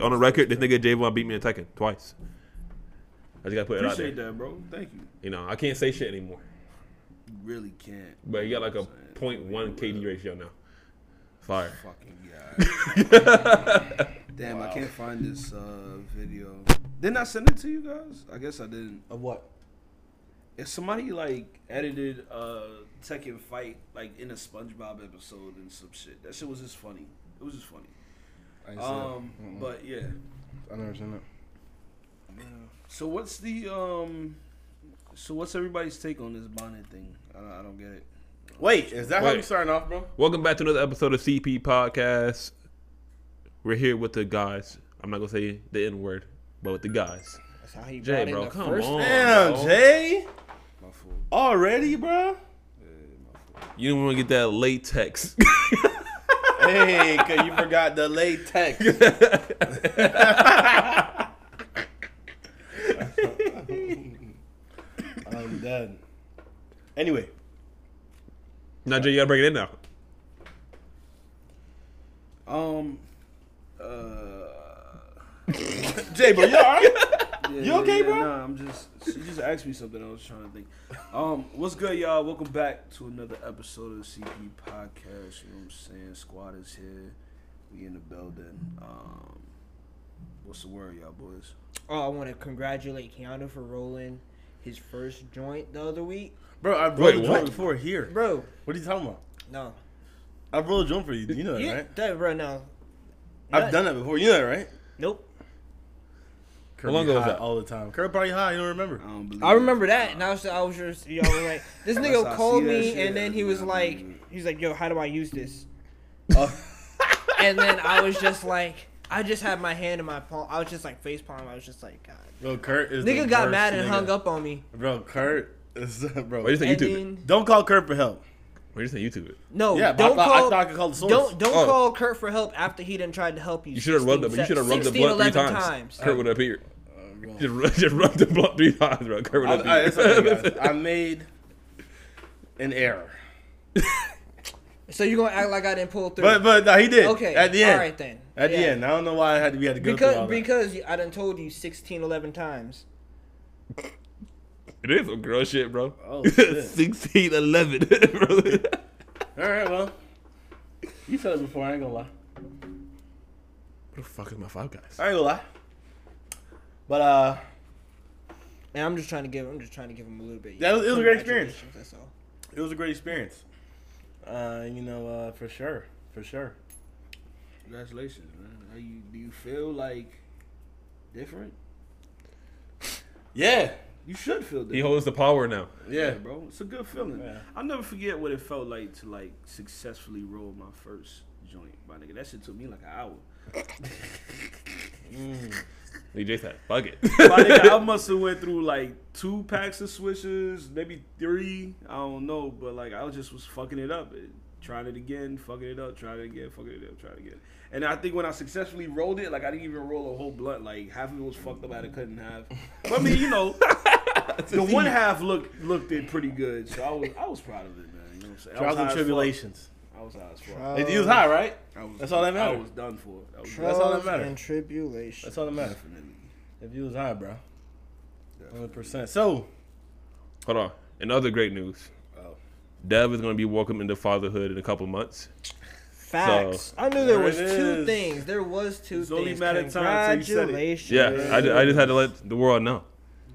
on the record, this nigga Javon beat me in Tekken twice. I just gotta put it out there. Appreciate that, bro. Thank you. You know, I can't say shit anymore. You really can't. But you got like a You know what I'm saying? 0.1 KD ratio now. Fire. Fucking guy. Damn, I can't find this uh, video. Didn't I send it to you guys? I guess I didn't. Of what? If somebody like edited uh Tekken fight like in a SpongeBob episode and some shit, that shit was just funny. It was just funny. I ain't seen Um, it. Mm-mm. but yeah. I never seen it. So what's the um? So what's everybody's take on this bonnet thing? I don't, I don't get it. Wait, is that how you starting off, bro? Welcome back to another episode of CP Podcast. We're here with the guys. I'm not gonna say the N word, but with the guys. That's how he Jay, bro, come first on. Damn, bro. Jay. My fault. Already, bro? You don't want to get that latex. hey, cause you forgot the latex. I'm dead. Anyway, now, Jay, you gotta break it in now. Um. Uh. Jay, bro, you alright? Yeah, You okay, yeah, bro? Nah, I'm just. She just asked me something. I was trying to think. Um, what's good, y'all? Welcome back to another episode of the CP Podcast. You know what I'm saying? Squad is here. We in the building. Um, what's the word, y'all boys? Oh, I want to congratulate Keanu for rolling his first joint the other week. Bro, I've Wait, rolled a joint before here. Bro, What are you talking about? no. I've rolled a joint for you. You know that, You- right? That, bro, no. I've Not- done that before. You know that, right? Nope. Kirby long ago was high that? all the time. Kirby probably high. You don't remember? I don't believe. I remember that, and I was, I was just, y'all like, this Unless I nigga called that me, shit, and then he I was believe like, it. he's like, yo, how do I use this? Oh. And then I was just like, I just had my hand in my palm. I was just like face palm. I was just like, God. Bro, Kurt is the Nigga got worst mad and nigga. hung up on me. Bro, Kurt is bro. What do you think And YouTube? it? then, Don't call Kurt for help. Why just say YouTube? it? no, yeah, don't I, call. I thought I could call the source. Don't don't Oh. call Kurt for help after he done tried to help you. You should have rubbed the. 16, You should have rubbed the 16, blunt three 11 times. Kurt would have appeared. Uh, bro. Just, ru- just rub the blunt three times, bro. Kurt would I, have I, it's okay, appeared. guys. I made an error, So you're gonna act like I didn't pull through? but but no, he did. okay, at the end. All right then. At the end, I don't know why I had to. We had to go through all Because that. because I done told you 16, 11 times. It is some girl shit, bro. Oh, shit. 16, 11, bro. All right, well, you said it before. I ain't gonna lie. What the fuck is my five guys? I ain't gonna lie. But uh, And I'm just trying to give I'm just trying to give him a little bit. It was- it was a great experience. That's all. it was a great experience. Uh, you know, uh, for sure, for sure. Congratulations, man. How you do you feel like different? Yeah, You should feel different. He holds the power now. yeah. bro. It's a good feeling. Yeah. I'll never forget what it felt like to like successfully roll my first joint, my nigga. That shit took me like an hour. Mm. DJ said, fuck it. My nigga, I must have went through like two packs of Swishers, maybe three. I don't know, but like I just was fucking it up, It- trying it again, fucking it up, trying it again, fucking it up, trying it again. And I think when I successfully rolled it, like I didn't even roll a whole blunt. Like half of it was fucked up, I couldn't have. But I mean, you know, the one half looked looked it pretty good, so I was I was proud of it, man. You know what I'm saying? Was Trials high and tribulations. I was high as fuck. Trials He was high, right? I was, That's all that I matters. was done for. That was That's all that Trials matters. And tribulations. That's all that matters. definitely. If you was high, bro. Hundred percent. So, Hold on. In other great news, Oh. Dev is going to be welcome into fatherhood in a couple months. Facts. I knew there There was two is. things. There was two It's only things. a matter of time till you said it. Congratulations. Yeah, I, I just had to let the world know.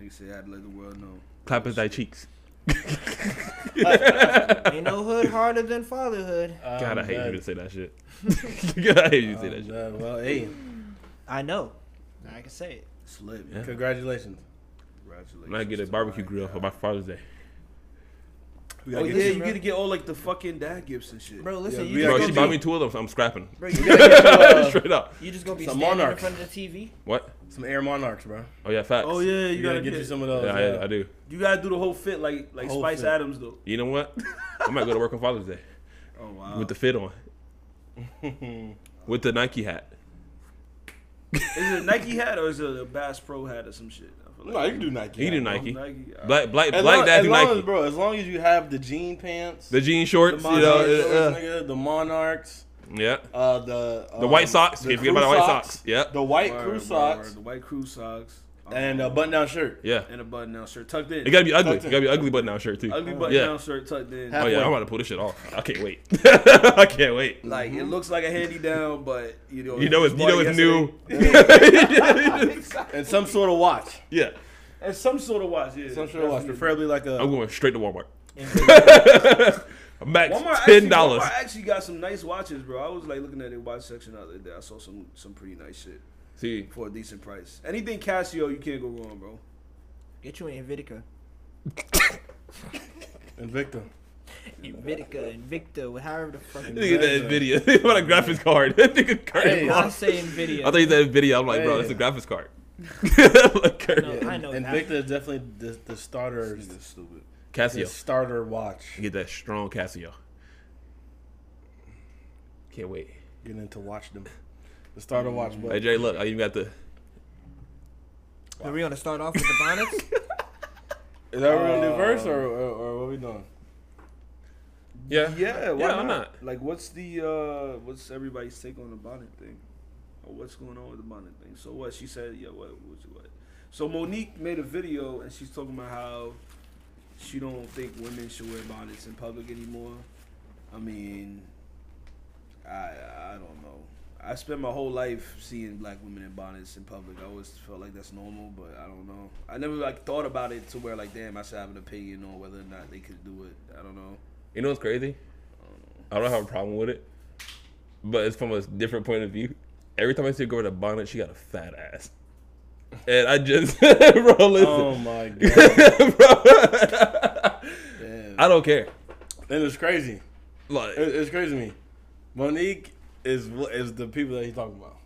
Nigga said I had to let the world know. Clap at thy cheeks. Ain't no hood harder than fatherhood. God, I I'm hate dead. you to say that shit. God, I hate you to say that shit. dead. Well, hey, I know. I can say it. It's lit. Yeah. congratulations. Congratulations. I'm gonna get a barbecue grill guy. for my Father's Day. We Oh gotta yeah, get you bro. get to get all like the fucking dad gifts and shit. Bro, listen, Yeah, you we just Bro, gotta she gonna bought be, me two of them, so I'm scrapping. bro, you gotta get, Uh, Straight up. you just gonna be Some standing monarchs. in front of the TV. What? some Air Monarchs, bro. Oh yeah, facts. Oh yeah, you, You gotta, gotta get get, you some of those. Yeah, I, I do. You gotta do the whole fit like like Whole Spice fit. Adams though. You know what? I might go to work on Father's Day Oh wow. with the fit on, with the Nike hat. is it a Nike hat or is it a Bass Pro hat or some shit? I No, you can do Nike. You can do. Nike. Nike. Black, black, As black long, dad do Nike. as, bro, as long as you have the jean pants, the jean shorts, the you know, Monarchs, uh, nigga, the Monarchs, Yeah. Uh, the The um, White Sox. the Can't forget about the White Sox. Yep. The white Word, crew word, socks word. The white crew socks. And a button-down shirt. Yeah. and a button down shirt tucked in. It gotta be ugly. It Tucked gotta be ugly button down shirt too. Ugly button Yeah. down shirt tucked in. Oh yeah, I'm about to pull this shit off. I can't wait. I can't wait. Like it looks like a handy down, but you know You know it's you know it's new. And some sort of watch. yeah. And some sort of watch. Yeah, Some sort of watch. Preferably like a. I'm going straight to Walmart. And Max Walmart ten dollars. I actually got some nice watches, bro. I was like looking at the watch section the other day. I saw some some pretty nice shit See, for a decent price. Anything Casio, you can't go wrong, bro. Get you an Invitica. Invicta. Invitica, Invicta, however the fuck. look at that video. what a graphics card. That nigga crazy. Hey. I say Nvidia. I thought you said video. I'm like, bro, Hey. it's a graphics card. Like, crazy. No, I know that. Invicta is definitely the, the starter. This nigga's stupid. The Casio. starter watch. Get that strong Casio. Can't wait. Getting into watch them. The starter watch, Hey Jay, look, you got the. Are we gonna start off with the bonnets? is that what we're gonna do Uh, first, or, or, or what we doing? Yeah. Yeah, why Yeah, not? I'm not. Like, what's the uh, what's everybody's take on the bonnet thing? Or what's going on with the bonnet thing? So what? She said, yeah, what, what, what? So Monique made a video and she's talking about how she don't think women should wear bonnets in public anymore. I mean, I I don't know. I spent my whole life seeing black women in bonnets in public. I always felt like that's normal, but I don't know. I never like thought about it to where like, damn, I should have an opinion on whether or not they could do it. I don't know. You know what's crazy? I don't have a problem with it, but it's from a different point of view. Every time I see a girl with a bonnet, she got a fat ass, and I just, bro, Oh my god! bro, Damn. I don't care. And it's crazy. Like, It's crazy to me. Monique is wh- is the people that he's talking about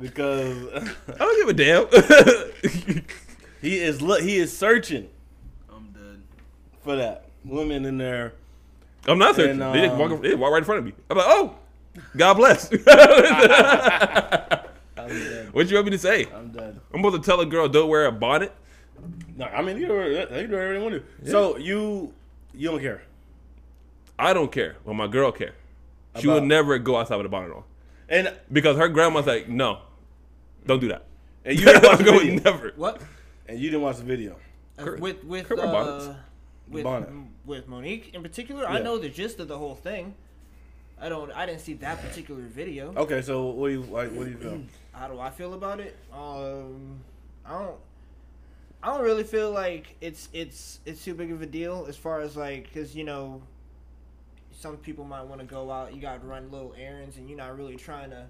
because I don't give a damn. he is look he is searching I'm dead. for that women in there. I'm not searching. And, they just um, walk, they just walk right in front of me. I'm like, oh, God bless. I'm what you want me to say? I'm dead. I'm about to tell a girl don't wear a bonnet? No, I mean you do they do whatever they want to do. So you you don't care. I don't care. Well, my girl care. She would never go outside with a bonnet on And because her grandma's like, no, don't do that. and you didn't watch the Go video. never. what? And you didn't watch the video. Uh, Cur- with with Curb our bonnets. uh, with Bonnet. with Monique in particular, I Yeah. know the gist of the whole thing. I don't. I didn't see that particular video. Okay, so what do you like? What do you feel? How do I feel about it? Um, I don't. I don't really feel like it's it's it's too big of a deal as far as like because you know, some people might want to go out. You got to run little errands, and you're not really trying to.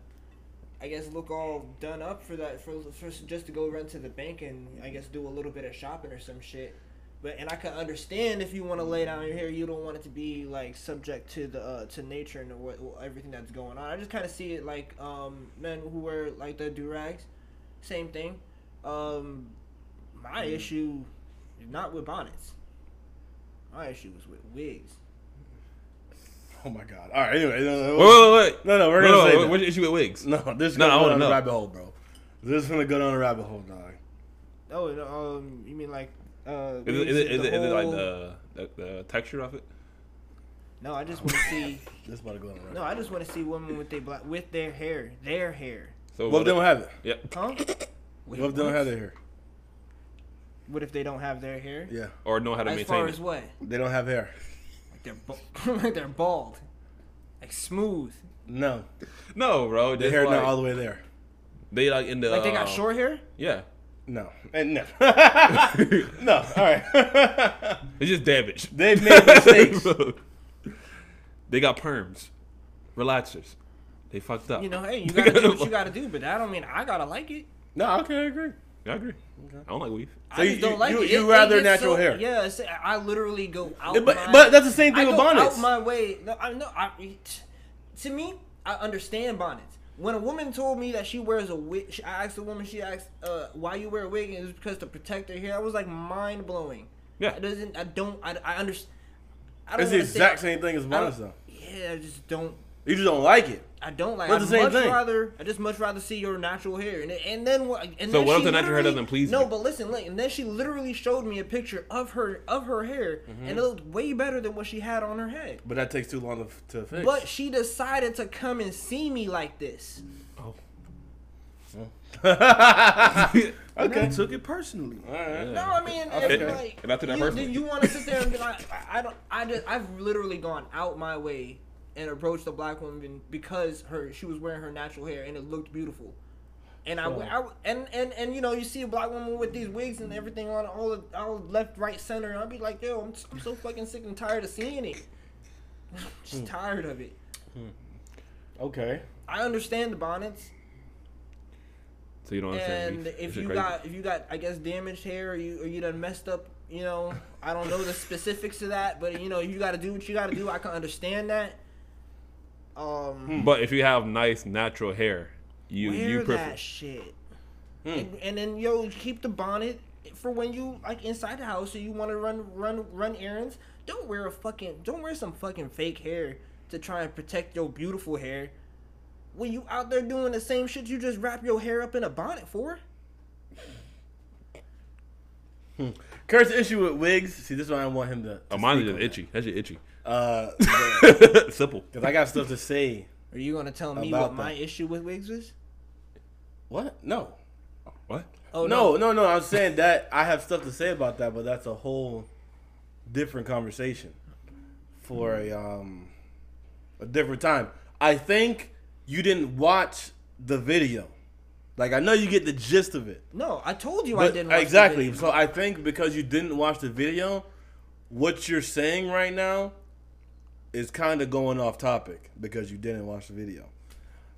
I guess look all done up for that for, for just to go run to the bank and I guess do a little bit of shopping or some shit. But and I can understand if you want to lay down your hair, you don't want it to be like subject to the uh, to nature and what, everything that's going on. I just kind of see it like um, men who wear like the do rags, same thing. Um, my issue is not with bonnets. My issue is with wigs. Oh my god! All right. Anyway, no, no, Wait, wait, wait. no, no we're No, gonna no, say what- that. what's your issue with wigs? No, this is No, gonna go wanna down a rabbit hole, bro. This is gonna go down a rabbit hole, dog. Oh, no, um, you mean like uh? Is it, is wigs it, with is the it, is it like the, the, the texture of it? No, I just want to see. This about to go down a. No, I just want to see women with their black with their hair, their hair. So What if they don't have it? Yeah. Huh? What if they don't have their hair? What if they don't have their hair? Yeah, Or know how to As maintain far as what? they don't have hair. Like they're ba- like they're bald, like smooth. No, No, bro. their Just hair like, not all the way there. They like in the. Like they got um, short hair. Yeah. No, and no, no. All right, It's just damage. they've made mistakes. they got perms, relaxers. They fucked up. You know, hey, you gotta do what you gotta do, but that don't mean I gotta like it. No, okay, I agree. I agree. I don't like weave. So I you- just don't you- like you- it. you It- rather it natural so- hair? Yeah, I literally go out. But my, but that's the same thing I with go bonnets. out my way. No, I know. I, to me, I understand bonnets. When a woman told me that she wears a wig, she- I asked the woman. She asked, uh, "Why you wear a wig?" And it's because to protect her hair. I was like mind blowing. Yeah. It doesn't. I don't. I, I understand. I don't It's the wanna say exact same thing as bonnets, though. Yeah, I just don't. You just don't like it. I don't like. But I'd the same much thing. rather. I just much rather see your natural hair, and and then? And So then what if the natural hair doesn't please No, you? but listen, look, and then she literally showed me a picture of her of her hair, Mm-hmm. and it looked way better than what she had on her head. But that takes too long to, to fix. But she decided to come and see me like this. And I okay. took it personally. All right. No, I mean, Okay. it's like, And I took that you, personally. you want to sit there and be like, I, I don't, I just, I've literally gone out my way and approached a black woman because her, she was wearing her natural hair and it looked beautiful. And I, So- I, and, and, and you know, you see a black woman with these wigs and everything on all, the, all left, right, center, and I'll be like, yo, I'm, I'm so fucking sick and tired of seeing it. Just hmm. tired of it. Hmm. Okay. I understand the bonnets, So you don't understand. and if you crazy. got if you got I guess damaged hair or you or you done messed up, you know, I don't know the specifics of that, but you know, you got to do what you got to do. I can understand that. Um, But if you have nice natural hair, you wear you prefer. that shit, Hmm. and, and then yo keep the bonnet for when you like inside the house or you want to run run run errands. Don't wear a fucking don't wear some fucking fake hair to try and protect your beautiful hair. When you out there doing the same shit you just wrap your hair up in a bonnet for. Kurt's issue with wigs. See, this is why I want him to. to Oh, mine is speak just on itchy. That shit itchy. That. Uh, Simple. because I got stuff to say. Are you gonna tell me About what my that. issue with wigs is? What? No. What? Oh no, no, no. I'm saying that I have stuff to say about that, but that's a whole different conversation for a um a different time. I think you didn't watch the video. Like I know you get the gist of it. no! I told you I But didn't. Watch the exactly. video. So I think because you didn't watch the video, what you're saying right now is kind of going off topic because you didn't watch the video.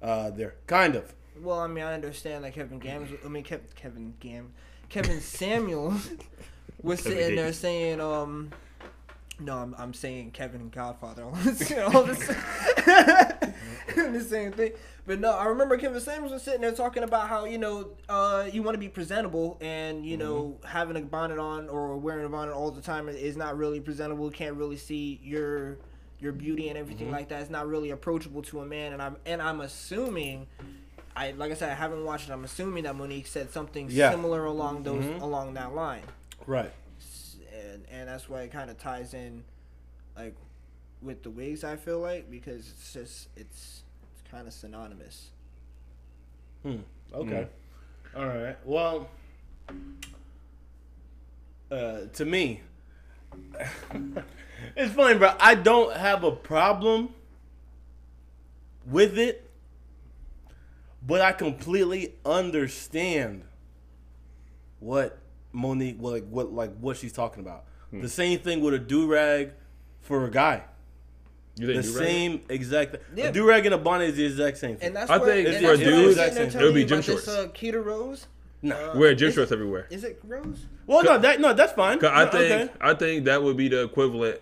Uh, there, kind of. Well, I mean, I understand that Kevin Gams. I mean, Kev, Kevin Gam, Kevin Samuels was Kevin sitting there saying, um, no, I'm, I'm saying Kevin Godfather. All this, all this, the same thing. But no, I remember Kevin Samuels was sitting there talking about how you know uh, you want to be presentable, and you know having a bonnet on or wearing a bonnet all the time is not really presentable. You Can't really see your your beauty and everything like that. It's not really approachable to a man, and I'm and I'm assuming. I like I said, I haven't watched it. I'm assuming that Monique said something Yeah. similar along those along that line, Right. And and that's why it kind of ties in, like, with the wigs. I feel like because it's just it's it's kind of synonymous. Hmm. Okay. All right. Well, uh, to me, it's funny, bro. I don't have a problem with it, but I completely understand what Monique, what like what like what she's talking about. The same thing with a do rag for a guy. You The think you right? same exact. Yeah. A do rag and a bonnet is the exact same thing. And that's I where, think and for a that's why dude, it telling would be gym about this, shorts. Uh, Keita Rose. No. Uh, Wear gym shorts everywhere. Is it Rose? Well, no, that no, that's fine. 'Cause I think okay. I think that would be the equivalent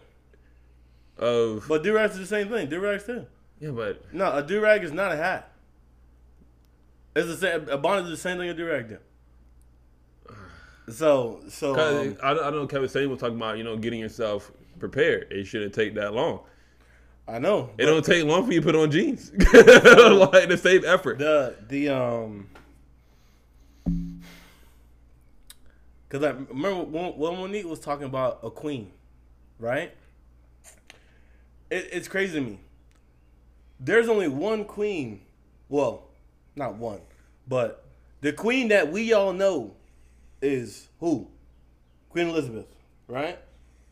of But do rags is the same thing. Do rags too. yeah, but No, a do rag is not a hat. It's the same. A bonnet is the same thing a do rag do. So, so um, I, I know Kevin Samuel was talking about you know getting yourself prepared. It shouldn't take that long. I know It don't take long for you to put on jeans. like the same effort. the the um. Cause I remember when, when Monique was talking about a queen, right? It, it's crazy to me. There's only one queen. Well, not one, but the queen that we all know is who? Queen Elizabeth, right?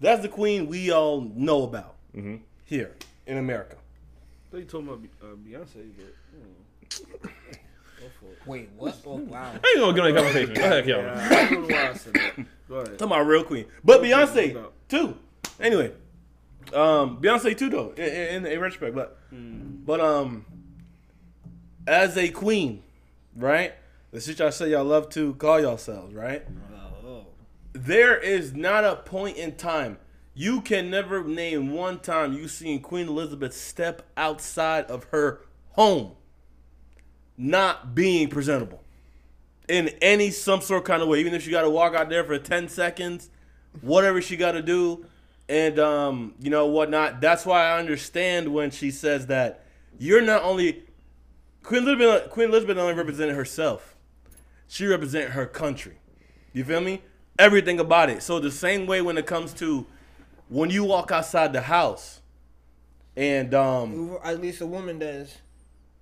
That's the queen we all know about Mhm. here in America. They thought told me about uh, Beyonce, but go it. Wait, what? Oh wow. I ain't gonna get on the conversation. Go ahead, Kevin. Yeah, I don't know why I said that. Go ahead. Talking about real queen, but Beyonce no too. Anyway, um, Beyonce too though, in, in, in retrospect, but but um, as a queen, right? The shit y'all say y'all love to call yourselves, right? Oh. There is not a point in time. You can never name one time you seen Queen Elizabeth step outside of her home not being presentable in any some sort of kind of way. Even if she got to walk out there for 10 seconds, whatever she got to do, and um, you know whatnot. That's why I understand when she says that you're not only Queen Elizabeth. Queen Elizabeth only represented herself; she represented her country. You feel me? Everything about it. So the same way when it comes to when you walk outside the house, and um, At least a woman does.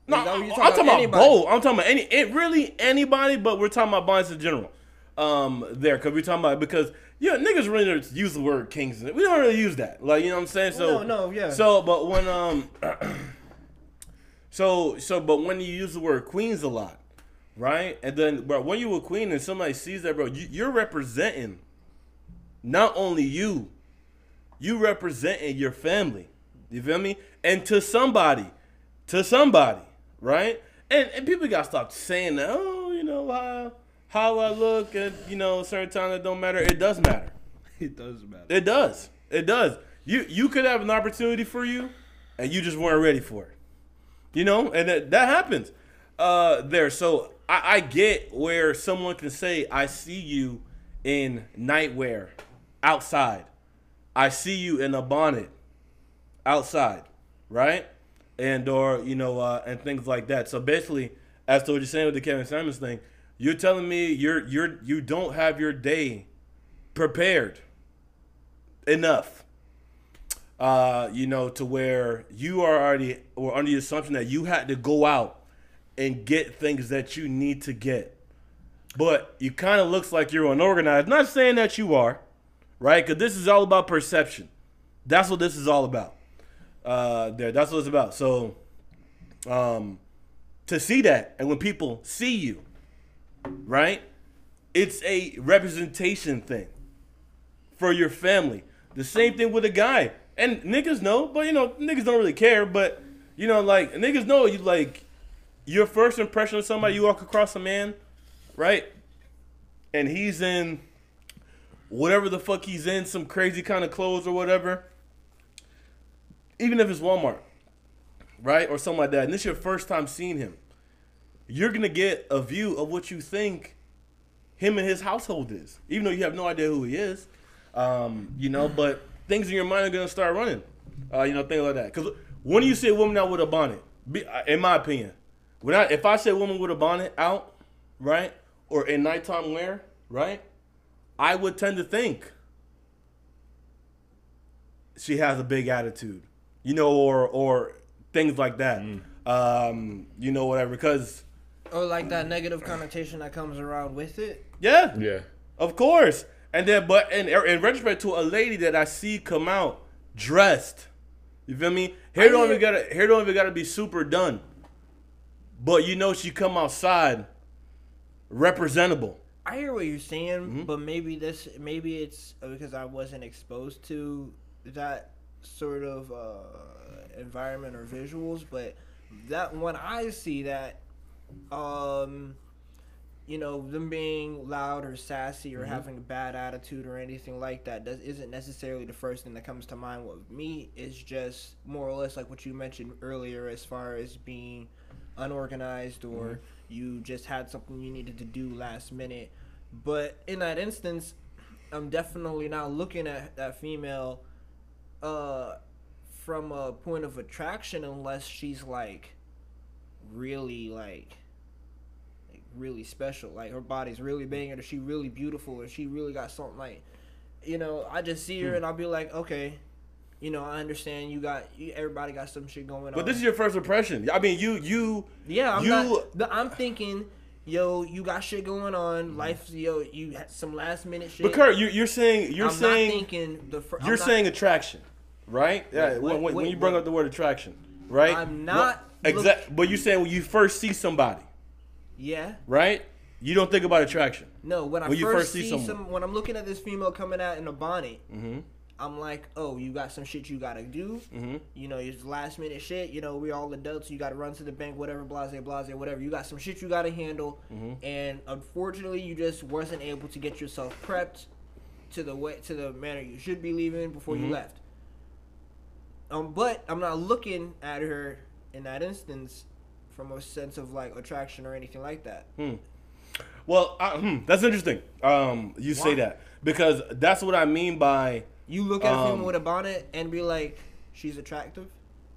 No, Is I'm, talking talking about? Anybody? both. I'm talking about any, it really anybody, but we're talking about bonds in general. Um, there, cause we're talking about because yeah, niggas really use the word kings. We don't really use that, like you know what I'm saying. So No, no, yeah. So, but when um, so so, but when you use the word queens a lot, right? And then, bro, when you a queen and somebody sees that, bro, you, you're representing not only you, you representing your family. You feel me? And to somebody, to somebody, right? And and people gotta stop saying that. Oh, you know how how I look at you know certain times that don't matter. It does matter. It does matter. It does. It does. You you could have an opportunity for you, and you just weren't ready for it. You know, and that, that happens. Uh, there. So I, I get where someone can say, "I see you in nightwear outside. I see you in a bonnet outside, right? And or you know, uh, and things like that. So basically, as to what you're saying with the Kevin Simmons thing, you're telling me you're you're you don't have your day prepared enough. Uh, you know, to where you are already or under the assumption that you had to go out and get things that you need to get. But you kind of looks like you're unorganized. Not saying that you are, right? Because this is all about perception. That's what this is all about. Uh, there, that's what it's about. So, um, to see that, and when people see you, right, it's a representation thing for your family. The same thing with a guy. And niggas know, but you know, niggas don't really care. But you know, like niggas know you like your first impression of somebody. You walk across a man, right? And he's in whatever the fuck he's in, some crazy kind of clothes or whatever. Even if it's Walmart, right, or something like that, and this is your first time seeing him, you're gonna get a view of what you think him and his household is, even though you have no idea who he is. Um, you know, but things in your mind are gonna start running. Uh, you know, things like that. Because when you see a woman out with a bonnet, uh, in my opinion, when I if I say woman with a bonnet out, right, or in nighttime wear, right, I would tend to think she has a big attitude, you know, or or things like that. Um, you know, whatever. Because Or like that negative connotation that comes around with it. yeah, Yeah. Of course. And then, but in, in retrospect to a lady that I see come out dressed, you feel me? Hair don't even gotta hair don't even gotta be super done. But you know she come outside representable. I hear what you're saying, Mm-hmm. but maybe this, maybe it's because I wasn't exposed to that sort of uh, environment or visuals. But that when I see that, um, you know, them being loud or sassy Mm-hmm. or having a bad attitude or anything like that does isn't necessarily the first thing that comes to mind with me. It's just more or less like what you mentioned earlier, as far as being unorganized or Mm-hmm. you just had something you needed to do last minute. But in that instance, I'm definitely not looking at that female uh from a point of attraction unless she's like really like like really special. Like her body's really banging or she really beautiful or she really got something like you know, I just see her Hmm. and I'll be like, okay, you know, I understand you got you, everybody got some shit going on. But this is your first impression. I mean, you you Yeah, I'm You- not. I'm thinking, yo, you got shit going on. Life, yo, you had some last minute shit. But Kurt, you, you're saying you're I'm saying not thinking the. I'm you're not- saying attraction, right? Yeah. Wait, when, wait, when, you bring up the word attraction, right? I'm not exact. But you saying when you first see somebody, Yeah. right? You don't think about attraction. No, when I When first, first see see someone. some, when I'm looking at this female coming out in a bonnet, Mm-hmm. I'm like, oh, you got some shit you gotta do. Mm-hmm. You know, it's last minute shit. You know, we all adults. You gotta run to the bank, whatever, blase, blase, whatever. You got some shit you gotta handle, Mm-hmm. and unfortunately, you just wasn't able to get yourself prepped to the way to the manner you should be leaving before Mm-hmm. you left. Um, but I'm not looking at her in that instance from a sense of like attraction or anything like that. Well, uh, hmm, that's interesting. Um, you say that because that's what I mean by You look at a Um, female with a bonnet and be like, she's attractive,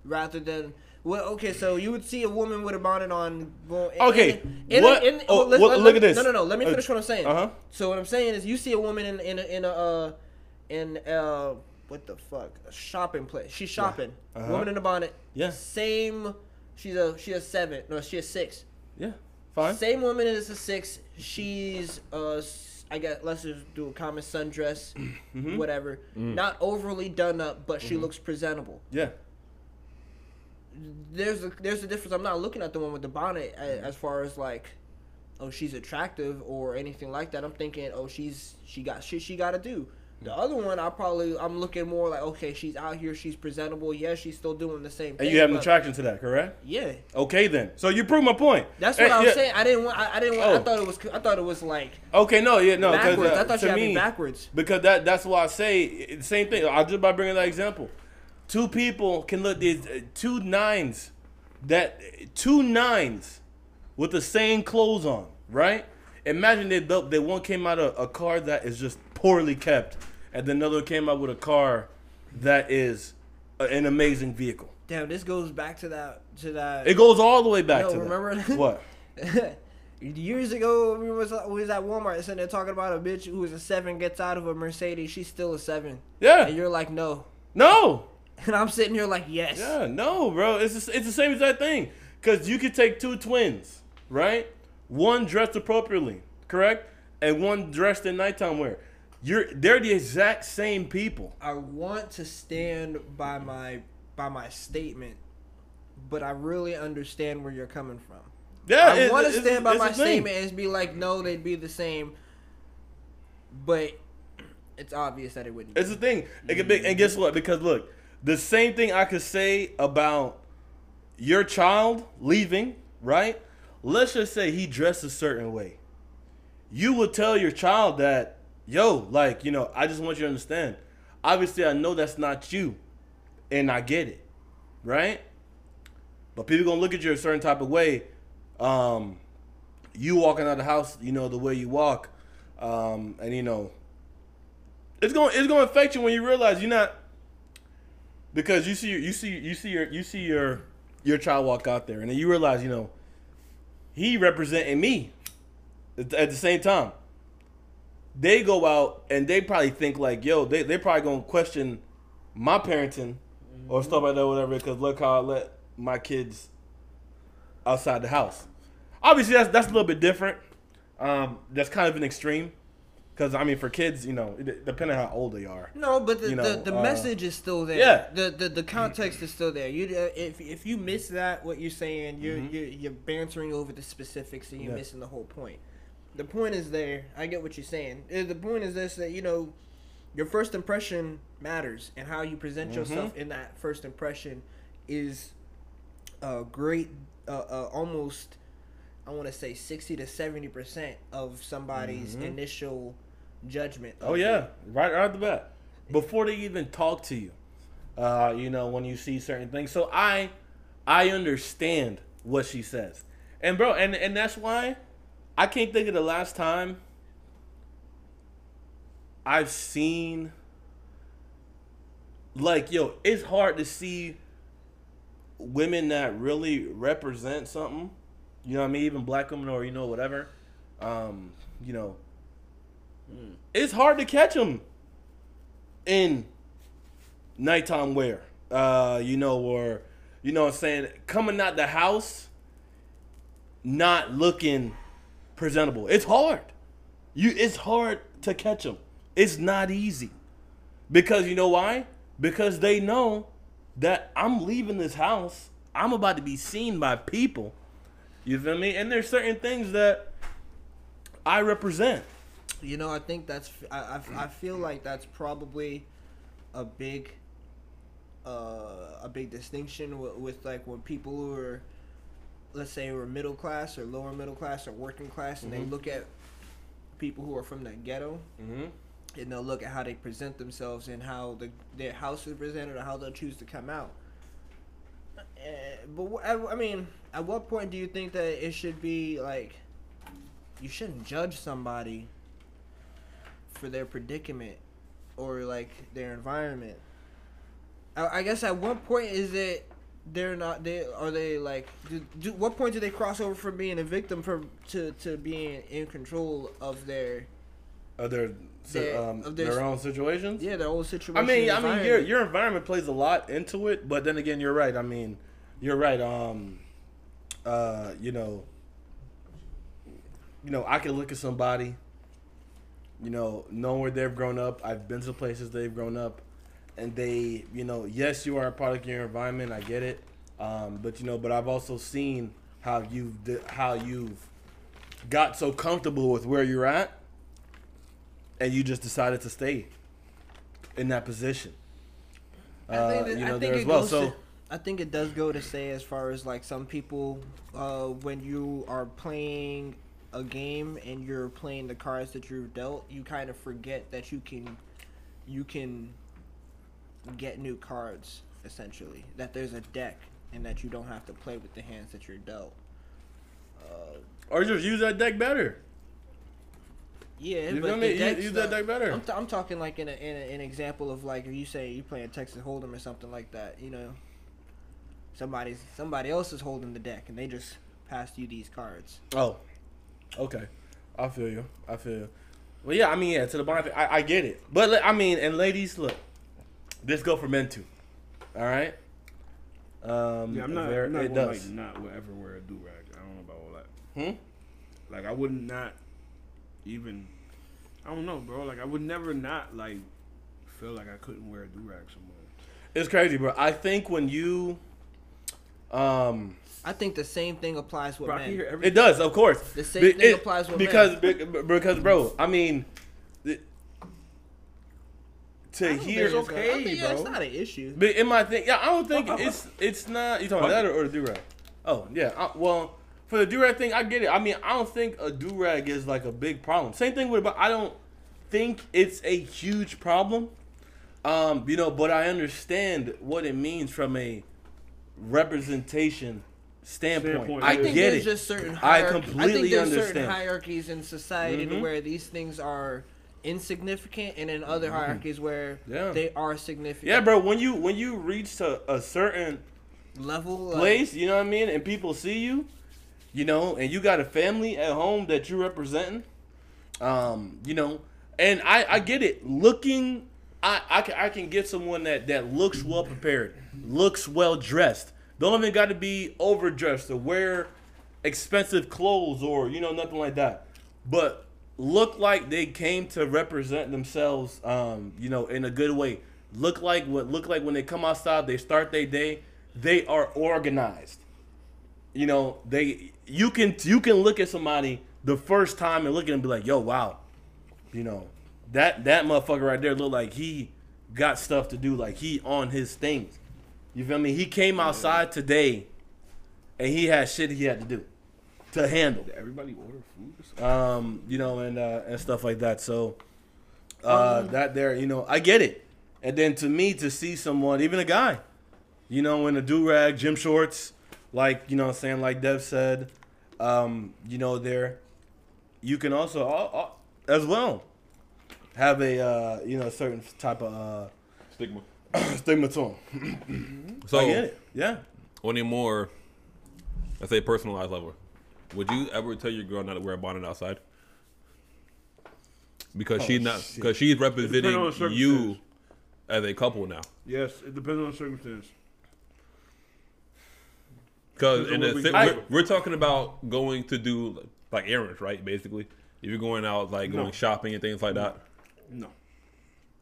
rather than Well, okay, so you would see a woman with a bonnet on. Well, Okay, in- in- what- in- oh, let- what- let- look at this. No, no, no. Let me Uh, finish what I'm saying. uh-huh. So what I'm saying is, you see a woman in in a, in a uh, in uh what the fuck a shopping place. She's shopping. Uh-huh. Woman in a bonnet. Yeah. Same. She's a she a seven. No, she a six. Yeah, fine. Same woman is a six. She's uh, I guess let's just do a common sundress, Mm-hmm. whatever. Not overly done up, but she Mhm. looks presentable. Yeah. There's a there's a difference. I'm not looking at the one with the bonnet a- as far as like, oh she's attractive or anything like that. I'm thinking oh she's she got shit she got to do. The other one I probably I'm looking more like okay she's out here she's presentable. Yeah, she's still doing the same. And you have an attraction to that, correct? Yeah, Okay, then. So you prove my point. that's Eh, what I was yeah. saying. I didn't want. I, I didn't want. I Oh. thought it was. I thought it was like Okay, no, yeah, no, because backwards. uh, I thought you had me, backwards. because that that's why I say the same thing. I just by bringing that example, two people can look these uh, two nines, that two nines, with the same clothes on, right? Imagine they the- that one came out of a car that is just poorly kept, and then another came out with a car that is a, an amazing vehicle. Damn, this goes back to that to that. It goes all the way back Yo, to that. remember- what? Years ago, we was we was at Walmart sitting there talking about a bitch who was a seven gets out of a Mercedes, she's still a seven, Yeah. and you're like no, No. and I'm sitting here like yes. Yeah, no, bro. It's just, it's the same exact thing. Cause you could take two twins, right? One dressed appropriately, correct, and one dressed in nighttime wear. You're they're the exact same people. I want to stand by my by my statement, but I really understand where you're coming from. Yeah, I want to stand by my statement and be like, no, they'd be the same. But it's obvious that it wouldn't. It's the thing. Be, and guess what? Because look, the same thing I could say about your child leaving, right? Let's just say he dressed a certain way. You would tell your child that, yo, like, you know, I just want you to understand. Obviously, I know that's not you, and I get it, right? But people gonna look at you a certain type of way. Um, you walking out of the house, you know, the way you walk, um, and you know, it's gonna it's to affect you when you realize you're not because you see you see you see your you see your your child walk out there and then you realize you know he representing me at the same time they go out and they probably think like yo they they probably gonna question my parenting or stuff like that whatever because look how I let my kids outside the house obviously that's that's a little bit different um that's kind of an extreme because I mean, for kids, you know, depending on how old they are. No, but the, you know, the, the uh, message is still there. yeah. The, the the context is still there. You uh, if if you miss that, what you're saying, you're Mhm. you're, you're bantering over the specifics and you're Yeah. missing the whole point. The point is there. I get what you're saying. Uh, The point is this: that you know, your first impression matters, and how you present yourself in that first impression is a great, uh, uh, almost. I want to say sixty to seventy percent of somebody's Mhm. initial judgment. Oh yeah, right, right off the bat, before they even talk to you, uh, you know, when you see certain things. So I, I understand what she says, and bro, and and that's why I can't think of the last time I've seen. Like yo, it's hard to see women that really represent something. You know what I mean? Even black women or you know whatever. Um, you know, it's hard to catch them in nighttime wear. Uh, you know, or you know what I'm saying, coming out the house not looking presentable. It's hard. You it's hard to catch them. It's not easy. Because you know why? Because they know that I'm leaving this house. I'm about to be seen by people. You feel me? And there's certain things that I represent. You know, I think that's I, I, I feel like that's probably a big uh, a big distinction with, with like when people who are let's say were middle class or lower middle class or working class and they Mhm. look at people who are from the ghetto Mm-hmm. and they'll look at how they present themselves and how the their house is presented or how they'll choose to come out. Uh, but I, I mean, at what point do you think that it should be like you shouldn't judge somebody for their predicament or like their environment? I, I guess at what point is it they're not. They are they like. Do, do, what point do they cross over from being a victim from to to being in control of their Of their, Their- um, of their, their- own situations. yeah their own situation? I mean, I mean, your your environment plays a lot into it, but then again, you're right. I mean, you're right. Um, uh, you know, you know, I can look at somebody, you know, know where they've grown up. I've been to places they've grown up, and they, you know, yes, you are a product of your environment. I get it, um, but you know, but I've also seen how you've how you've got so comfortable with where you're at, and you just decided to stay in that position. I Uh, think, you I know, think there it as well. So to, I think it does go to say as far as like some people, uh, when you are playing a game and you're playing the cards that you're dealt, you kind of forget that you can, you can get new cards essentially. That there's a deck and that you don't have to play with the hands that you're dealt. Uh, or just use that deck better. yeah, You but feel the me? You- use that deck better. I'm, t- I'm talking like in, a, in a, an example of like if you say you playing Texas Hold'em or something like that, you know, somebody's somebody else is holding the deck and they just passed you these cards. Oh, okay. I feel you. I feel you. Well, yeah. I mean, yeah. To the bond, I, I get it. But I mean, and ladies, look, this go for men too. All right. Um, Yeah, I'm not. there- I'm not it gonna, does. like not will ever wear a do rag. I don't know about all that. Hmm? Like I would not not even. I don't know, bro. Like I would never not like feel like I couldn't wear a do rag somewhere. It's crazy, bro. I think when you, um, I think the same thing applies with Bro, men. It does, of course. The same Be- thing applies with because be- because bro, I mean, the- I to hear think it's a- I okay, think, yeah, it's not an issue. But in my thing, yeah, I don't think Fuck, fuck, it's it's not. You talking about that or, or the do rag? Oh yeah. I, well, for the do rag thing, I get it. I mean, I don't think a do rag is like a big problem. Same thing with, but I don't think it's a huge problem. Um, you know, but I understand what it means from a representation standpoint. Standpoint, I. I think get there's it. just certain I hierarchy. I, completely think there's certain understand. hierarchies in society to Mhm. where these things are insignificant, and in other hierarchies where Mm-hmm. Yeah. they are significant. yeah, bro. When you when you reach to a certain Level like, place, you know what I mean, and people see you, you know, and you got a family at home that you're representing, um, you know, and I I get it. Looking, I I can I can get someone that that looks well prepared, looks well dressed. Don't even got to be overdressed or wear expensive clothes or you know nothing like that, but look like they came to represent themselves, um, you know, in a good way. Look like what look like when they come outside, they start their day. They are organized. You know, they you can you can look at somebody the first time and look at them and be like, "Yo, wow," you know, that that motherfucker right there look like he got stuff to do, like he on his things. You feel me? He came outside today, and he had shit he had to do to handle Did everybody order food? Or something? um, you know, and uh, and stuff like that. So uh, that there, you know, I get it. And then to me, to see someone, even a guy, you know, in a do rag, gym shorts, like you know, what I'm saying like Dev said, um, you know, there, you can also uh, uh, as well have a uh, you know certain type of Stigma. uh, stigma to them. So I get it. Yeah. on a more, let's say, personalized level, would you ever tell your girl not to wear a bonnet outside? Because she's not, because she's representing you as a couple now. Yes, it depends on the circumstance. Because in the, we're, we're talking about going to do like errands, right? Basically, if you're going out like going No. shopping and things like that. No,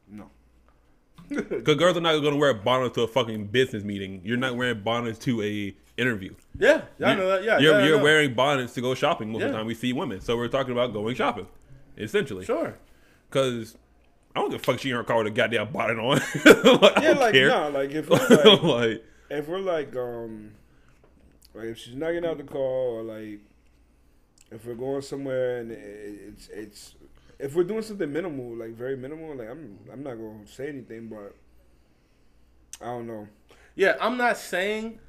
no. Because girls are not going to wear bonnets to a fucking business meeting. You're not wearing bonnets to a interview. Yeah. Yeah. I know that. Yeah. you're, yeah, you're wearing bonnets to go shopping most of the Yeah. time. We see women, so we're talking about going shopping, essentially. Sure. Because I don't give a fuck she in her car with a goddamn bonnet on. like, I Yeah, don't like care. nah, like if we're like, like, if we're like um, like if she's not getting out the car or like if we're going somewhere and it, it's it's if we're doing something minimal, like very minimal, like I'm I'm not gonna say anything, but I don't know. Yeah, I'm not saying.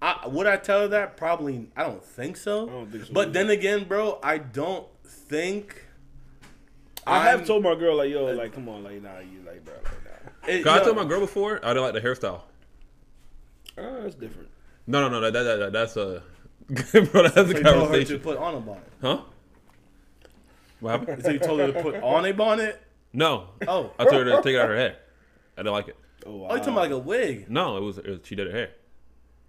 I, would I tell her that? Probably. I don't think so. I don't think so But either. then again, bro, I don't think. I have I'm- told my girl like, yo, like, come on, like, nah, you like, bro, like, nah. It, Cause I told my girl before I didn't like the hairstyle. Uh, that's different. No, no, no. That, that, that that's a bro. That's a So you told her to conversation. put on a bonnet. Huh? What happened? So you told her to put on a bonnet? No. Oh. I told her to take it out of her hair. I didn't like it. Oh, wow. Oh, you talking about like a wig? No, it was, it was she did her hair,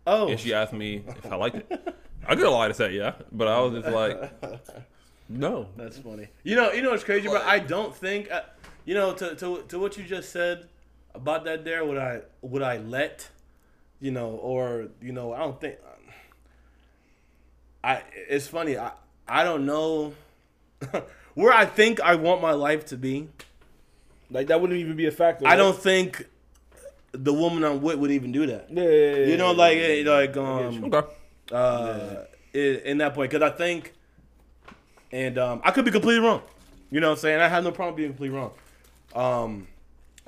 Oh. and she asked me if I liked it. I could have lied to say yeah, but I was just like, no. That's funny. You know, you know what's crazy, bro? I don't think, uh, you know, to, to to what you just said about that. There, would I would I let, you know, or you know, I don't think. I it's funny. I I don't know where I think I want my life to be. Like that wouldn't even be a factor. I right? don't think the woman I'm with would even do that. Yeah, yeah, yeah, You know, yeah, like yeah, yeah. like um. Okay. uh, in, in that point because I think, and um, I could be completely wrong. You know what I'm saying? I have no problem being completely wrong. Um,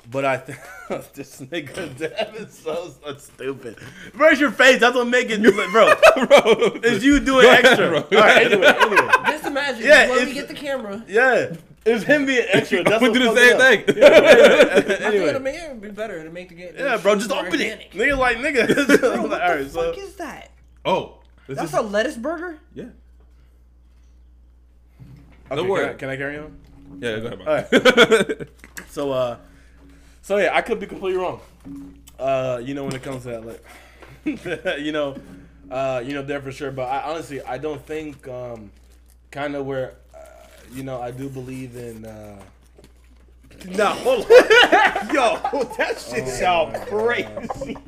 but I think this nigga Dev is so, so stupid. Where's your face? That's what make it, bro. bro. Is you doing Go ahead, extra? bro. All right, anyway, anyway, Just imagine. Yeah, Yeah, when we get the camera. yeah, it's him being extra. That's we what do the fucked same up. thing. I think anyway, it'll make it be better to make the game. yeah, bro, just open organic. it. Nigga, like nigga. Bro, All what the right, fuck so is that? oh, this That's is a lettuce burger. yeah. okay, Don't can worry. I, can I carry on? Yeah, go ahead, bro. All right. So uh, so yeah, I could be completely wrong. Uh, you know when it comes to that, like, you know, uh, you know there for sure. But I honestly, I don't think, um, kind of where, uh, you know, I do believe in. Uh, Nah, hold on. Yo, that shit Oh sound my crazy.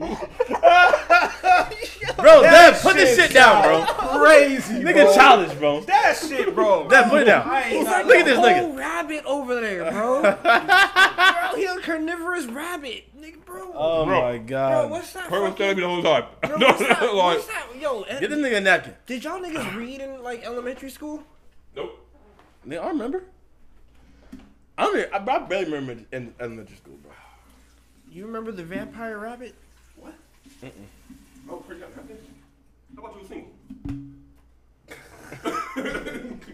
bro, Dad, put this shit down, bro. Crazy, Nigga, bro. childish, bro. That shit, bro. Dad, put it down. I ain't like Look at a this whole nigga. rabbit over there, bro. bro, he a carnivorous rabbit, nigga, bro. Oh Bro. my god. bro, what's that? Kurt was fucking- telling me the whole time. Bro, No, what's that? like, What's that? Yo, eh, Get this nigga a napkin. did y'all niggas read in like elementary school? nope. Nigga, I remember. I don't. even- I, I barely remember in elementary school, bro. You remember the vampire rabbit? What? Oh, Kurt got nothing. How about you single?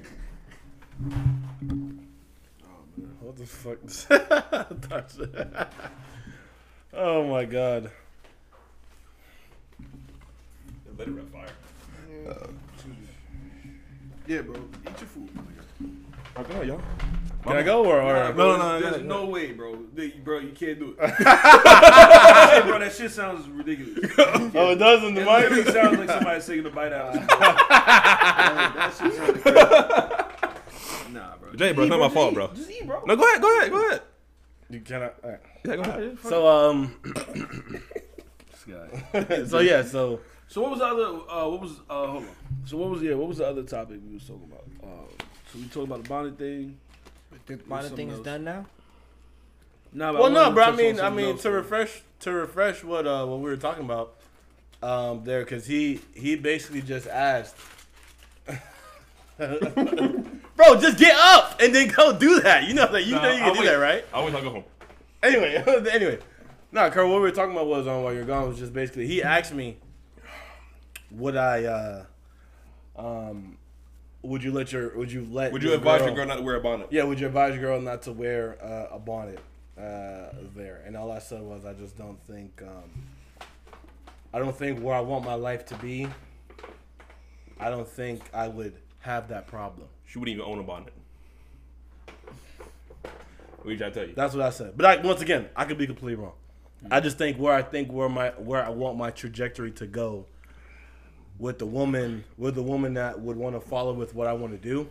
What the fuck? oh my god. Let it rip fire. Uh, yeah, bro. Eat your food. my nigga. Oh, y'all. Can I go or, or Nah, bro, no, no, no, there's no. no way, bro. They- bro, you can't do it. Shit, bro, that shit sounds ridiculous. Oh, it does in the It mic. sounds like somebody taking a bite out. of some- that shit sounds crazy. Nah, bro. Jay, bro, it's not my fault, bro. Just eat, bro. No, go ahead, go ahead, go ahead. You cannot. all right. Yeah, go ahead. So um. This guy. so yeah. So So what was the other? Uh, what was? Uh, hold on. So what was? Yeah, what was the other topic we was talking about? Uh, so we talked about the bonnet thing. The something bonnet thing is else. done now. Nah, well, no, to bro. I mean, I mean, else, to refresh to refresh what uh what we were talking about um there, because he he basically just asked. Bro, just get up and then go do that. You know that. You Nah, know you I'll can do wait. that, right? I always go home. Anyway, anyway, no, Kurt. What we were talking about was on while you're gone was just basically he asked me, would I, uh, um, would you let your, would you let, Would you advise your girl not to wear a bonnet? Yeah, would you advise your girl not to wear uh, a bonnet uh, there? And all I said was, I just don't think, um, I don't think where I want my life to be. I don't think I would have that problem. She wouldn't even own a bonnet. What did I tell you? That's what I said. But I, once again, I could be completely wrong. I just think where I think where my where I want my trajectory to go with the woman with the woman that would want to follow with what I want to do.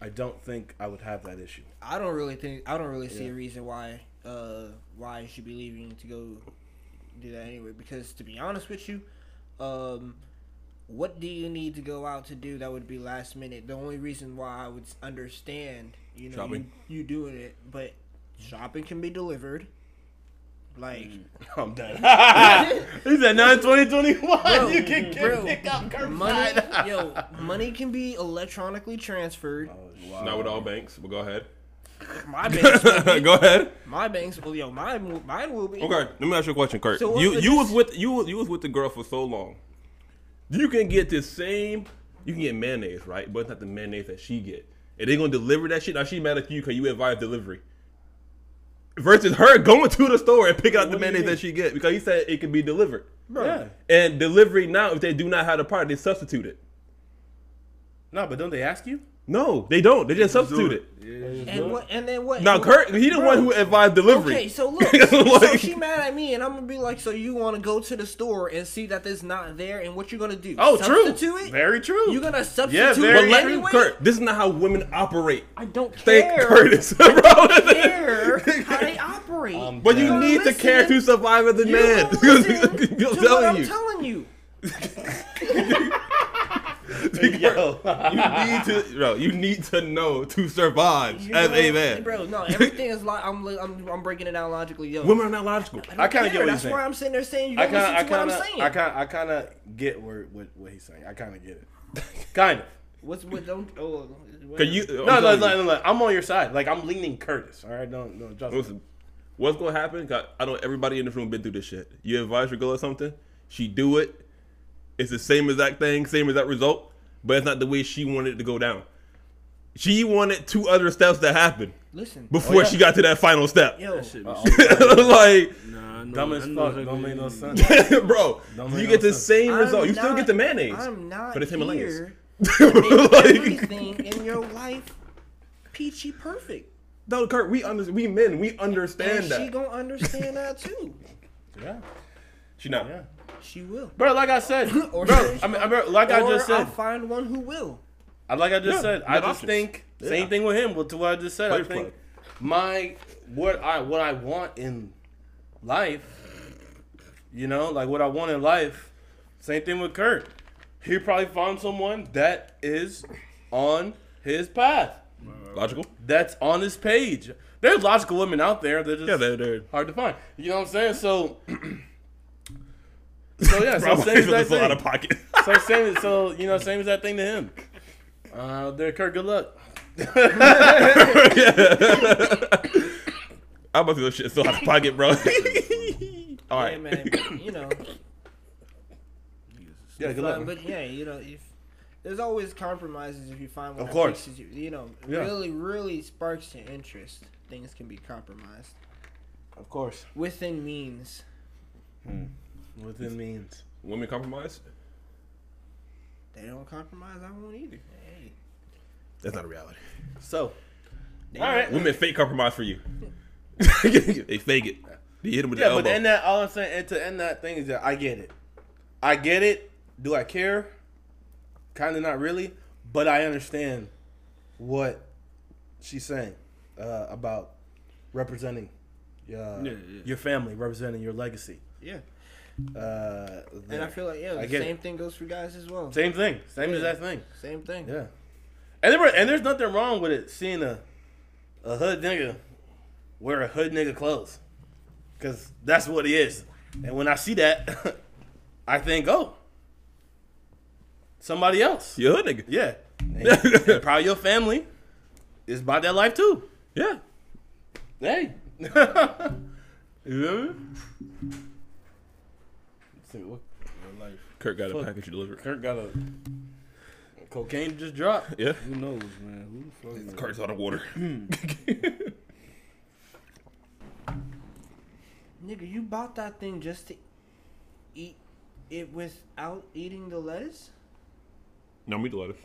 I don't think I would have that issue. I don't really think I don't really see Yeah. a reason why uh why you should be leaving to go do that anyway. Because to be honest with you, um, what do you need to go out to do that would be last minute? The only reason why I would understand, you know, you, you doing it, but shopping can be delivered. Like, mm. I'm done. he said 9 2021. Bro, you can get bro, pick up money, yo, money can be electronically transferred. Oh, not with all banks, but go ahead. My banks, go ahead. my banks, well, yo, mine, will- mine will be. Okay, let me ask you a question, Kurt. So you you this- was with you you was with the girl for so long. You can get the same. You can get mayonnaise, right? But it's not the mayonnaise that she get. And they gonna deliver that shit. Now she mad at you because you advised delivery. Versus her going to the store and picking out the What do mayonnaise that she get because he said it can be delivered. Yeah. And delivery now, if they do not have the product, they substitute it. No, but don't they ask you? No, they don't. They just substitute it. Yeah. And what? And then what? Now, Kurt, he the Bro. one who advised delivery. Okay, so look, so Like- she mad at me, and I'm gonna be like, so you want to go to the store and see that there's not there, and what you gonna do? Oh, true. Substitute it? Very true. You gonna Yeah, substitute very But it let anyway? Kurt, this is not how women operate. I don't Thank care. Curtis, bro. care how they operate. Um, But you don't need to listen. care to survive as a You man. I'm to what telling I'm you. Telling. Yo. You need to, bro. You need to know to survive You as know, a man. bro. No, everything is like I'm, li- I'm, I'm breaking it down logically. Yo, Women are not logical. don't I kinda get what he's That's saying. why I'm sitting there saying you I don't kind listen of, to I what I'm saying. I kind, I kind of get where what, what he's saying. I kind of get it. kind of. What's what? Don't. Oh, Cause you, No, I'm no, no, no, no, I'm on your side. Like I'm leaning Curtis. All right, don't, don't. Just Listen, what's gonna happen? I don't know everybody in this room been through this shit. You advise your girl or something, she do it. It's the same exact thing, same exact result, but it's not the way she wanted it to go down. She wanted two other steps to happen listen. before oh, yeah. she got to that final step. Yo, Shit like, Nah, know- Dumb as fuck. Don't make no sense. bro, Don't you get the sense. same I'm result. You still get the mayonnaise. I'm not But it's him and here to Like- everything in your life peachy perfect. No, Kurt, we under, we men, we understand And that. she gonna understand that too. Yeah, she not. yeah. She will. Bro, like I said, Or bro, I mean, I mean, like I just said, I'll find one who will. I like I just Yeah, said, I just options. think Yeah. same thing with him. But to what I just said, I Play think play. my what I what I want in life, you know, like what I want in life. Same thing with Kurt. He probably found someone that is on his path. Logical? That's on his page. There's logical women out there. They're just Yeah, they're, they're hard to find. You know what I'm saying? So, so yeah. So same as exact a lot thing. of pocket. So same. So you know, same as that thing to him. Uh, there, Kurt. Good luck. I'm about to go shit still out of pocket, bro. All right, Yeah, man. You know. Yeah, good But, luck. but yeah, you know, if there's always compromises if you find one Of that course. fixes you, you know, Yeah. really, really sparks your interest. Things can be compromised Of course. within means. Within means. women compromise. They don't compromise. I won't either. Hey, That's not a reality. So, they all right. Women fake compromise for you. they fake it. They hit them with Yeah, the elbow. Yeah, but elbow. end that all I'm saying and to end that thing is that I get it. I get it. Do I care? Kind of not really, but I understand what she's saying uh, about representing uh, Yeah, yeah. your family, representing your legacy. Yeah, Uh, and I feel like yeah, the get same thing goes for guys as well. same thing, same Yeah. exact thing. Same thing. Yeah, and there, and there's nothing wrong with it seeing a a hood nigga wear a hood nigga clothes, cause that's what he is. And when I see that, I think, oh, somebody else. you a hood nigga. Yeah, and, and probably your family is about that life too. Yeah. Hey, you know me? Let's what your life. Kurt got a Fuck. package delivered. Kurt got a cocaine just dropped. Yeah. Who knows, man? Who the fuck? knows? Kurt's out of water. Nigga, you bought that thing just to eat it without eating the lettuce? no, me the lettuce.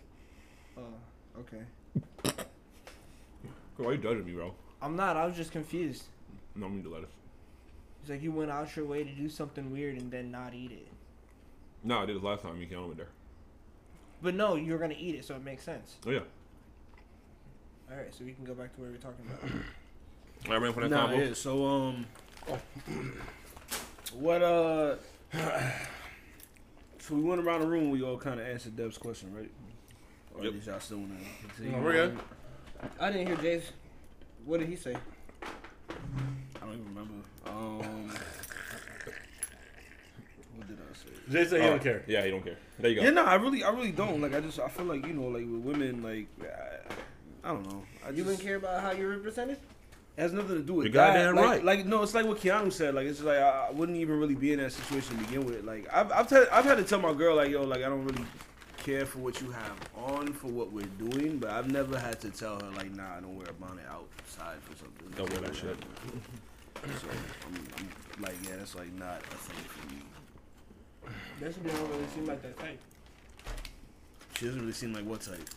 Oh, okay. Why are you judging me, bro? I'm not. I was just confused. No, me the lettuce. It's like you went out your way to do something weird and then not eat it. No, I did it last time. You came over there. But no, you're gonna eat it, so it makes sense. Oh yeah. All right, so we can go back to where we were talking about. I ran for that Nah, combo. yeah. So um, what uh, so we went around the room. We all kind of answered Deb's question, right? Or Yep. at least y'all still want to. No, we're good. I didn't hear Jay's. What did he say? I don't even remember. Um, what did I say? Jay said he Oh, don't care. Yeah, he don't care. There you go. Yeah, no, I really, I really don't. Like, I just, I feel like you know, like with women, like, I, I don't know. I You just, wouldn't care about how you're represented? It has nothing to do with You're that. goddamn like, right. Like no, it's like what Keanu said. Like it's just like I, I wouldn't even really be in that situation to begin with. Like I've I've, t- I've had to tell my girl like yo like I don't really care for what you have on for what we're doing, but I've never had to tell her like nah, I don't wear a bonnet outside for something. Don't wear that shit. So I'm, I'm like yeah, that's like not a thing for me. Destiny don't really seem like that type. She doesn't really seem like what type.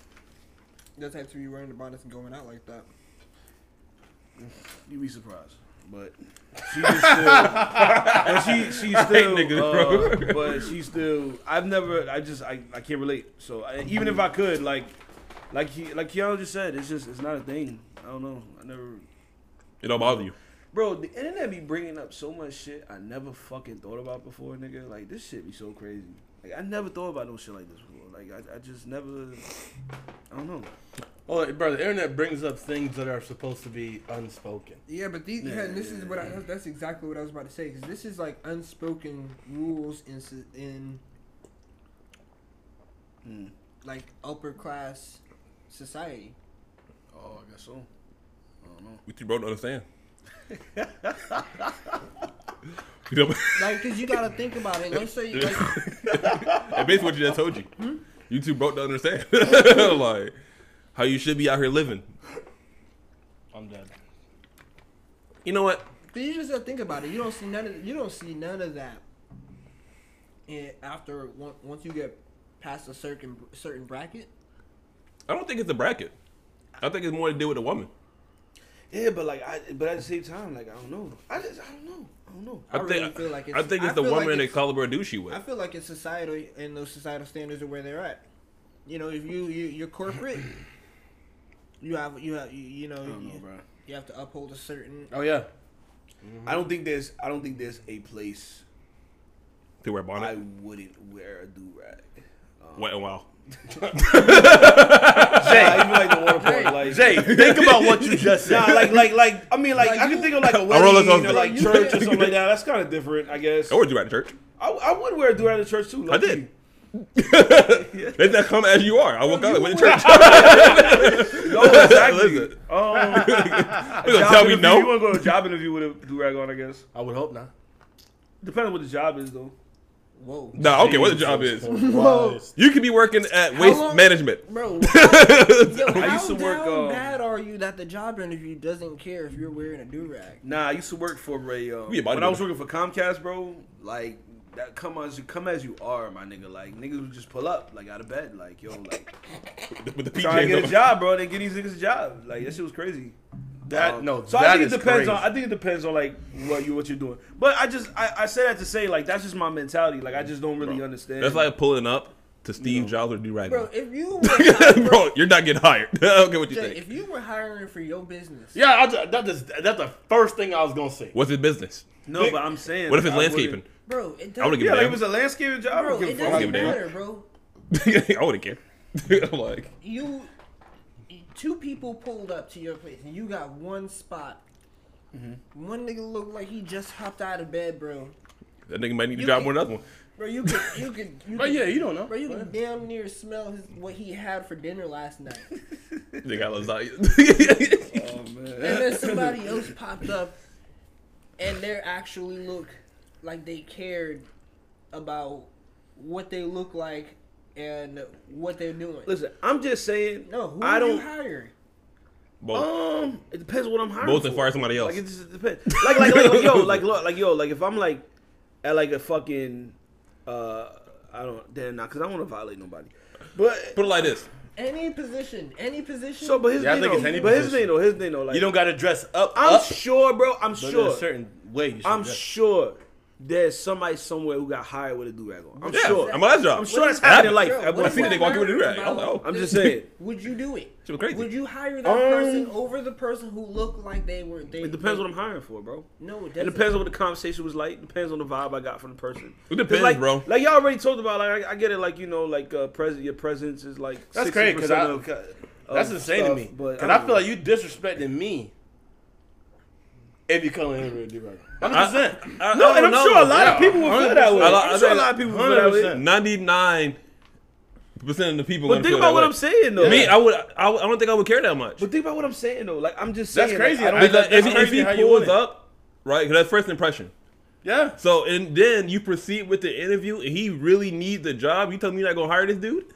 That type to be wearing the bonnets and going out like that. You'd be surprised. But she's still, but she she I hate still, niggas, uh, bro. but she still. I've never. I just I, I can't relate. So I, even if I could, like, like he like Keanu just said, it's just it's not a thing. I don't know. I never. It don't bother you. Bro, the internet be bringing up so much shit I never fucking thought about before, nigga. Like this shit be so crazy. Like I never thought about no shit like this before. Like I, I just never. I don't know. Oh, bro, the internet brings up things that are supposed to be unspoken. Yeah, but these, yeah, Yeah, this is yeah, what I, that's exactly what I was about to say. Because this is like unspoken rules in in Hmm. like upper class society. Oh, I guess so. I don't know. We two bro don't understand. You know, Like, cause you gotta think about it. Let's say, like, and basically what you just told you. Hmm? You two broke to understand. like how you should be out here living. I'm dead. You know what? cause you just gotta think about it. You don't see none of you don't see none of that. And after once you get past a certain certain bracket, I don't think it's a bracket. I think it's more to do with a woman. Yeah, but like I, but at the same time, like I don't know. I just I don't know. I don't know. I, I really think feel like it's, I think it's the feel like woman that it's- caliber of dude she with. I feel like it's societal and those societal standards are where they're at. You know, if you, you you're corporate, you have you have you, you know, I don't know, you, bro. you have to uphold a certain. Oh yeah. I don't think there's I don't think there's a place To wear bonnet. I wouldn't wear a do rag. Um, Wet and wild. Jay, even like the water park, like Jay, think about what you just said. Nah, like like like I mean like, Like I you- can think of like a roller wedding coaster. or like You church or something like that. That's kind of different, I guess. I would do at church. I, I would wear a do rag at church too. I low-key. did. Let that come as you are. I woke up you with would- church. No, exactly. Listen. Um, You gonna tell me You want to go to a job interview with a do rag on? I guess. I would hope not. Depending on what the job is, though. Whoa, Nah, okay, what the job is. Whoa. You could be working at waste long- management. bro! How, yo, I used to work, down um, bad are you that the job interview doesn't care if you're wearing a do rag? Nah, I used to work for a. Um, You when I was working for Comcast, bro. Like that, come as you come as you are, my nigga. Like niggas would just pull up, like out of bed, like yo, like With the trying to get a job, bro. They get these niggas a job. Like that shit was crazy. That Um, no. So that I think it depends crazy. on. I think it depends on like what you what you're doing. But I just I, I say that to say like that's just my mentality. Like I just don't really Bro, understand. That's like pulling up to Steve No. Jobs or do right Bro, if you were, Bro, you're not getting hired. I don't care what you Jay, think. if you were hiring for your business, Yeah, I, ju- that is, that's the first thing I was gonna say. What's his business? no, but I'm saying. What if it's I landscaping? bro, it I doesn't. wouldn't give Yeah, a like damn. if it's a landscaping job. Bro, don't it give a give doesn't a damn. matter, bro. I wouldn't care. I'm like, You, two people pulled up to your place and you got one spot. Mm-hmm. One nigga looked like he just hopped out of bed, bro. that nigga might need a You job can- more than another one. Bro, you could, you could, you But could, yeah, you don't know. bro, you can damn near smell his, what he had for dinner last night. They got lasagna. Oh man. And then somebody else popped up, and they actually look like they cared about what they look like and what they're doing. Listen, I'm just saying. no, who I are don't. you hiring? Both. Um, it depends what I'm hiring. Both and fire somebody else. Like it just depends. Like like like, yo like look like yo like if I'm like at like a fucking uh I don't then not because I don't want to violate nobody. But Put it like this. Any position, any position. so but his Yeah, I thing think though, it's any but his position. thing though his thing though like You don't got to dress up. I'm up, sure, bro. I'm but in sure. a certain way. You I'm dress. sure there's somebody somewhere who got hired with a do rag on. I'm Yeah, sure. I'm on that job. I'm sure that's What happening in life. Bro, at what one I seen if the point. walking with a do-rag. I was like, oh. I'm just saying. Would you do it? Shit was crazy. Would you hire that Um, person over the person who looked like they were? They, It depends they, what I'm hiring for, bro. No, it It doesn't. depends on what the conversation was like. Depends on the vibe I got from the person. It 'Cause depends, like, bro. Like y'all already talked about. Like I, I get it. Like you know, like uh, pres- your presence is like That's 60% crazy because I. That's of insane to me. But Because I I, feel know. like you disrespecting me. If you come in here with a do-rag. Hundred I- percent. No, and I'm don't sure a know. lot of people will feel that way. 100%. I'm sure a lot of people will feel that way. Ninety-nine percent of the people. But think about what way. I'm saying though. Me, I would. I, I don't think I would care that much. But think about what I'm saying though. Like I'm just saying. That's crazy. Like, I I- don't, Because that's if, he- if he pulls up, right? Because that's first impression. Yeah. So and then you proceed with the interview, and he really needs the job. You tell me you're not gonna hire this dude?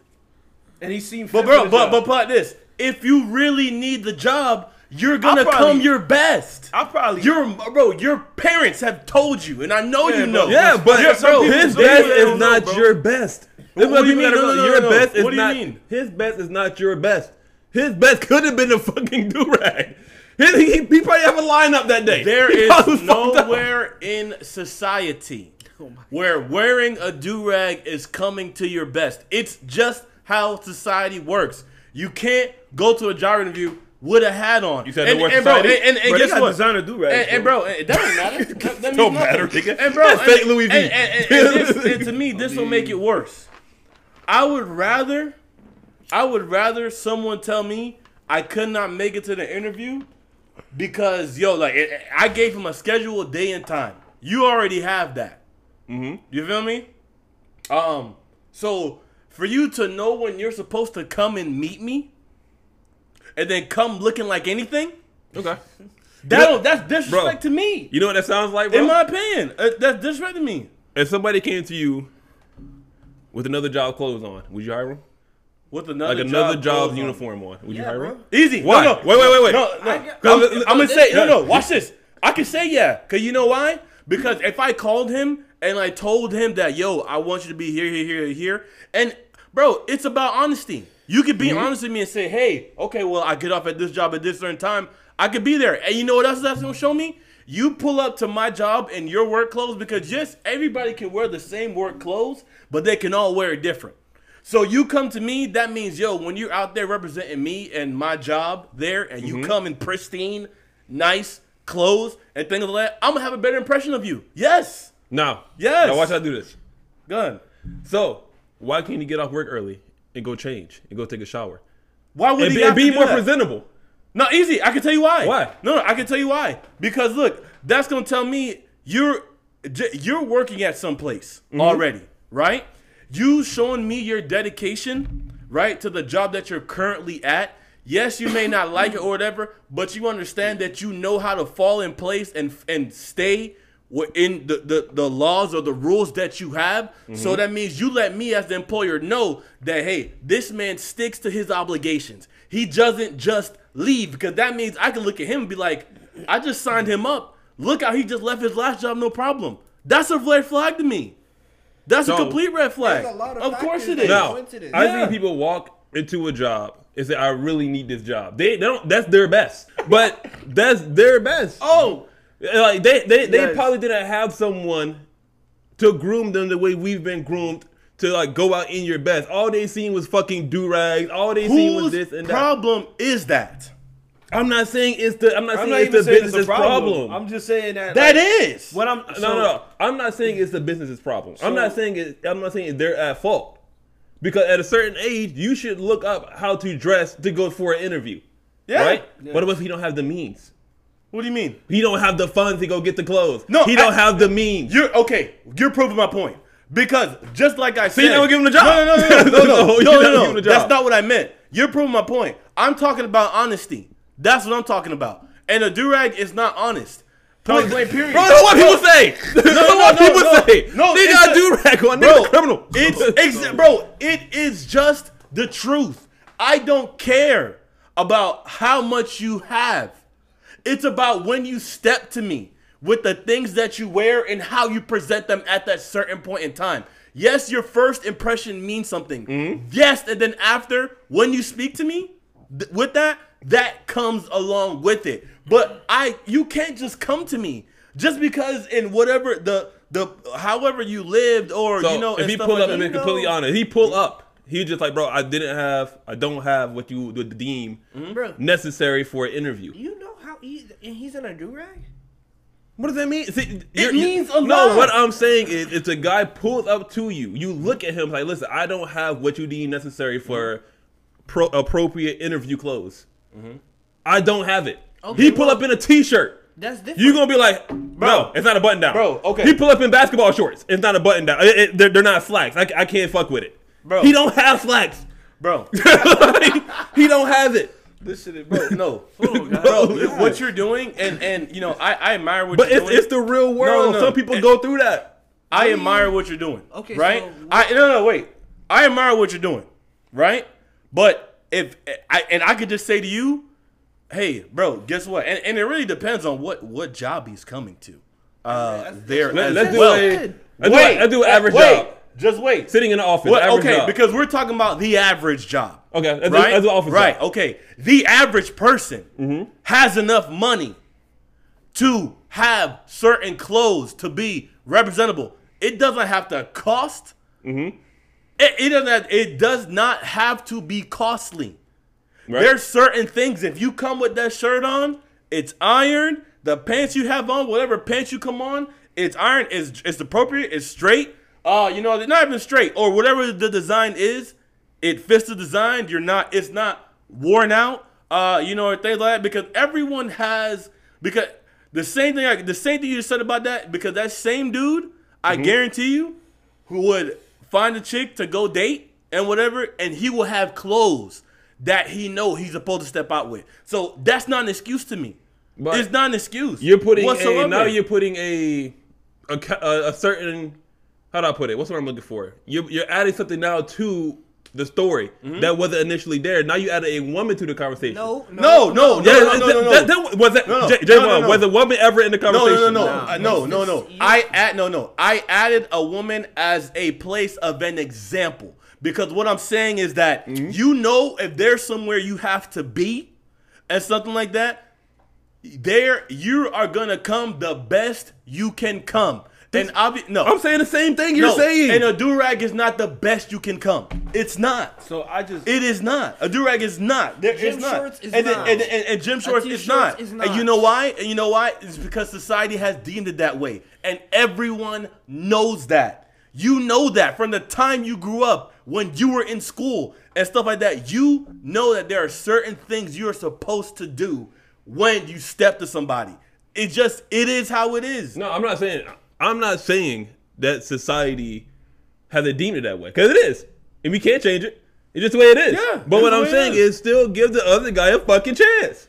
and he seemed. But bro, but job. but but this. If you really need the job, you're gonna probably- come your best. I'll probably Your bro, your parents have told you, and I know Yeah, you know. bro. Yeah, but Yeah, bro, his some best people is don't know, your best. That's What do you mean? No, no, no, Your no, best is What do you not. mean? His best is not your best. His best could have been a fucking do rag. He, he, he probably have a lineup that day. There He is probably up. nowhere in society oh where wearing a do rag is coming to your best. It's just how society works. You can't go to a job interview with a hat on. You said and, no work and bro, and, society? and, and Bro, they guess got what? designer do right. and, and bro. bro, it doesn't matter. That, that Don't nothing. matter, nigga. And bro, and, fake Louis V. And, and, and, and this, and to me, this will make it worse. I would rather, I would rather someone tell me I could not make it to the interview because yo, like it, I gave him a schedule, day and time. You already have that. Mm-hmm. You feel me? Um. So for you to know when you're supposed to come and meet me, and then come looking like anything, Okay. that know- that's disrespect bro, to me. You know what that sounds like, bro? In my opinion, uh, that's disrespect to me. if somebody came to you with another job clothes on, would you hire him? With another Like another job job's clothes on. uniform on, would you hire bro. him? Easy. Why? No, no. Wait, wait, wait, wait. No, no. I get- I'm, I'm gonna say no, no. Watch this. I can say yeah, cause you know why? Because if I called him and I told him that yo, I want you to be here, here, here, here, and bro, it's about honesty. You could be mm-hmm. honest with me and say, hey, okay, well, I get off at this job at this certain time. I could be there. And you know what else that's gonna show me? You pull up to my job in your work clothes because yes, everybody can wear the same work clothes, but they can all wear it different. So you come to me, that means yo, when you're out there representing me and my job there, and you mm-hmm. come in pristine, nice clothes and things like that, I'm gonna have a better impression of you. Yes, No. Yes. Now watch how I do this. good. So why can't you get off work early and go change and go take a shower Why would and he be, and be more that? presentable? Not easy. I can tell you why. Why? No, no, I can tell you why. Because look, that's gonna tell me you're you're working at some place Mm-hmm. already, right? You showing me your dedication, right, to the job that you're currently at. Yes, you may not like it or whatever, but you understand that you know how to fall in place and and stay within the, the, the laws or the rules that you have. So mm-hmm. that means you let me as the employer know that hey, this man sticks to his obligations. He doesn't just leave because that means I can look at him and be like, I just signed him up. Look how he just left his last job, no problem. That's a red flag to me. That's So- a complete red flag. A lot of of course factors it that is. go Now, into this. I Yeah. see people walk into a job and say, "I really need this job." They, they don't. That's their best, but that's their best. Oh, like they they, they Yes. probably didn't have someone to groom them the way we've been groomed to like go out in your best. All they seen was fucking do rags. All they seen was this and that. problem is that? I'm not saying it's the. I'm not I'm saying not it's the saying it's business's problem. problem. I'm just saying that. That like, is. what I'm. no, so- no, no. I'm not saying it's the business's problem. I'm not saying it. I'm not saying they're at fault. Because at a certain age, you should look up how to dress to go for an interview. Yeah. Right? Yeah. What if he don't have the means? What do you mean? He don't have the funds to go get the clothes. No, he don't I- have the means. You're okay. You're proving my point because just like I said, you never give him the job. No, no, no, no, no, No, no, no, no, give no. him the job. That's not what I meant. You're proving my point. I'm talking about honesty. That's what I'm talking about. And a durag is not honest. Point blank. Period. Bro, that's what people say. That's no, what no, people no. say. No, they got a- do rag on. bro, They're criminal. It's ex- bro. It is just the truth. I don't care about how much you have. It's about when you step to me with the things that you wear and how you present them at that certain point in time. Yes, your first impression means something. Mm-hmm. Yes, and then after, when you speak to me th- with that, that comes along with it. But I, you can't just come to me just because in whatever the the however you lived or So you know if he pull like up and be completely honest, he pull up. He just like, bro, I didn't have, I don't have what you would deem mm-hmm. Bro, necessary for an interview. you know how he, and he's in a do rag? What does that mean? See, you're- means a lot. No, what I'm saying is, it's a guy pulls up to you. You look at him like, listen, I don't have what you deem necessary for mm-hmm. pro- appropriate interview clothes. Mm-hmm. I don't have it. Okay, he pull well- up in a t-shirt. That's different. You gonna be like, no, it's not a button down. Bro, okay. He pull up in basketball shorts. It's not a button down. It- it- they're, they're not slacks. I, I can't fuck with it. Bro. he don't have slacks. bro. he don't have it. This shit is bro. No, God. bro. What you're doing, and and you know, I I admire what But you're it's, doing. it's the real world. no. Some people It- go through that. I admire what you're doing. Okay, right? so- I no no wait. I admire what you're doing, right? But if I and I could just say to you, hey, bro, guess what? And, and it really depends on what what job he's coming to. Uh, That's- there Let, as let's do well. a, let's do, Wait, a, let's do an average wait, job. Just wait. Sitting in the office. Okay, job. because we're talking about the average job. Okay, let's right? do office right. job. Okay. The average person Mm-hmm. has enough money to have certain clothes to be representable. It doesn't have to cost. Mm-hmm. It, it doesn't. Have, it does not have to be costly. Right? There's certain things. If you come with that shirt on, it's ironed. The pants you have on, whatever pants you come on, it's ironed. It's it's appropriate. It's straight. Uh, you know, they're not even straight or whatever the design is. It fits the design. You're not. It's not worn out. Uh, you know, or things like that. Because everyone has because the same thing. I, the same thing you just said about that. Because that same dude, I guarantee you, who would find a chick to go date and whatever, and he will have clothes that he know he's supposed to step out with. So that's not an excuse to me. But it's not an excuse. You're putting whatsoever. a now you're putting a, a a certain how do I put it? What's what I'm looking for? You're you're adding something now to the story Mm-hmm. that wasn't initially there. Now you added a woman to the conversation. No, no, no, no, Yeah, no, no, no, no. that- that- was that No, no. J, J No, no, no. was a woman ever in the No, conversation? no, no, no, Nah, Uh, no, no, no. this- I add no, no. I added a woman as a place of an example because what I'm saying is that Mm-hmm. you know if there's somewhere you have to be and something like that, there you are gonna come the best you can come. And obvi- no, I'm saying the same thing you're no, saying. And a do rag is not the best you can come. It's not. So I just It is not. A durag is not. There, Gym it's not. shorts is and, then- not. and, and, and gym shorts is t-shirts not. is And you know why? And you know why? It's because society has deemed it that way. And everyone knows that. You know that from the time you grew up, when you were in school and stuff like that. You know that there are certain things you're supposed to do when you step to somebody. It just it is how it is. no, I'm not saying. I'm not saying that society has it deemed it that way because it is, and we can't change it. It's just the way it is. Yeah, but what I'm saying is. is still give the other guy a fucking chance.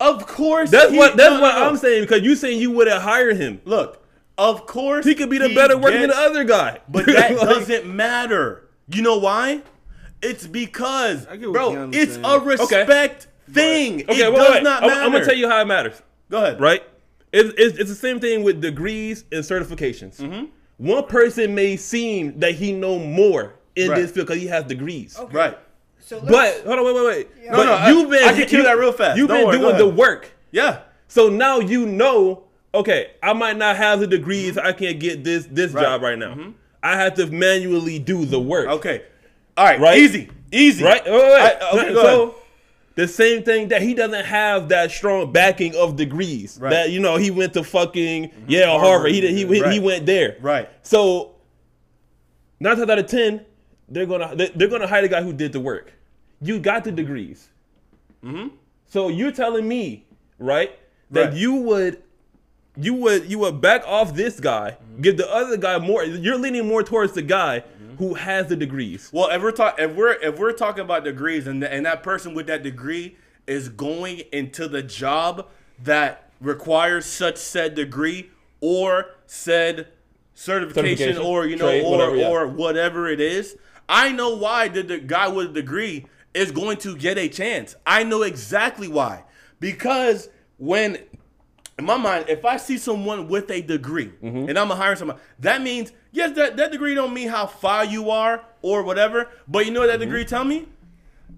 Of course. That's he- what that's no, no, what no. I'm saying because you saying you wouldn't hire him. Look, of course He could be the better worker than the other guy. But that Like, doesn't matter. You know why? It's because, I get what bro, it's saying. a respect thing. Okay, it wait, does wait. not I'm, matter. I'm gonna tell you how it matters. Go ahead. Right? It's, it's, it's the same thing with degrees and certifications. Mm-hmm. One person may seem that he know more in Right. this field because he has degrees. Okay. Right. So But hold on, wait, wait, wait. Yeah. but No, no, you've been I can kill that real fast. You've Don't been worry, doing the work. Yeah. So now you know, okay, I might not have the degrees, I can't get this this Right. Mm-hmm. job right now. I have to manually do the work. Okay. All right. Right? Easy. Easy. Right? Wait, wait, wait. I- okay, go so ahead. The same thing that he doesn't have that strong backing of degrees. Right. That you know he went to fucking Yale, Harvard. Harvard, He he he, right. he went there. Right. So nine times out of ten, they're gonna they- they're gonna hire the guy who did the work. You got the degrees. Mm-hmm. So you're telling me, right, that Right. you would you would you would back off this guy, give the other guy more. You're leaning more towards the guy who has the degrees. Well, if we're talk, if we're if we're talking about degrees, and and that person with that degree is going into the job that requires such said degree or said certification, Certification, or you know trade, or whatever, yeah. or whatever it is, I know why the, the guy with a degree is going to get a chance. I know exactly why because when in my mind, if I see someone with a degree Mm-hmm. and I'm gonna hire someone, that means yes, that, that degree don't mean how far you are or whatever. But you know what that Mm-hmm. degree tell me?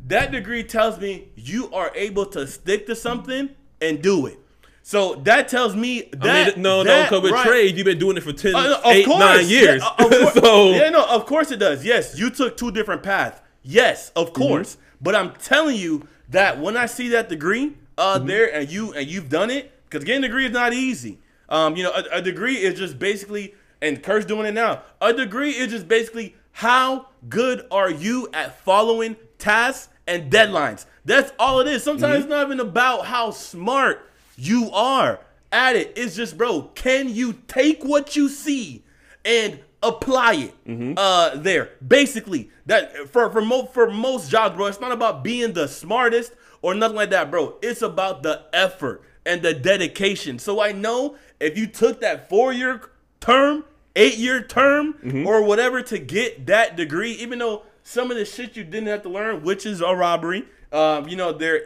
That degree tells me you are able to stick to something and do it. So that tells me that I mean, no, that no, because with right- trade, you've been doing it for 10, uh, 8, course. 9 years. Yeah, of course. so, yeah, no, of course it does. Yes, you took two different paths. Yes, of Mm-hmm. course. But I'm telling you that when I see that degree uh, Mm-hmm. there and you and you've done it, because getting a degree is not easy. Um, you know, a, a degree is just basically, and Kurt's doing it now. A degree is just basically how good are you at following tasks and deadlines. That's all it is. Sometimes Mm-hmm. it's not even about how smart you are at it. It's just, bro, can you take what you see and apply it Mm-hmm. uh there basically that for for most for most jobs bro it's not about being the smartest or nothing like that bro it's about the effort and the dedication so i know if you took that four year term eight year term Mm-hmm. or whatever to get that degree even though some of the shit you didn't have to learn which is a robbery um you know there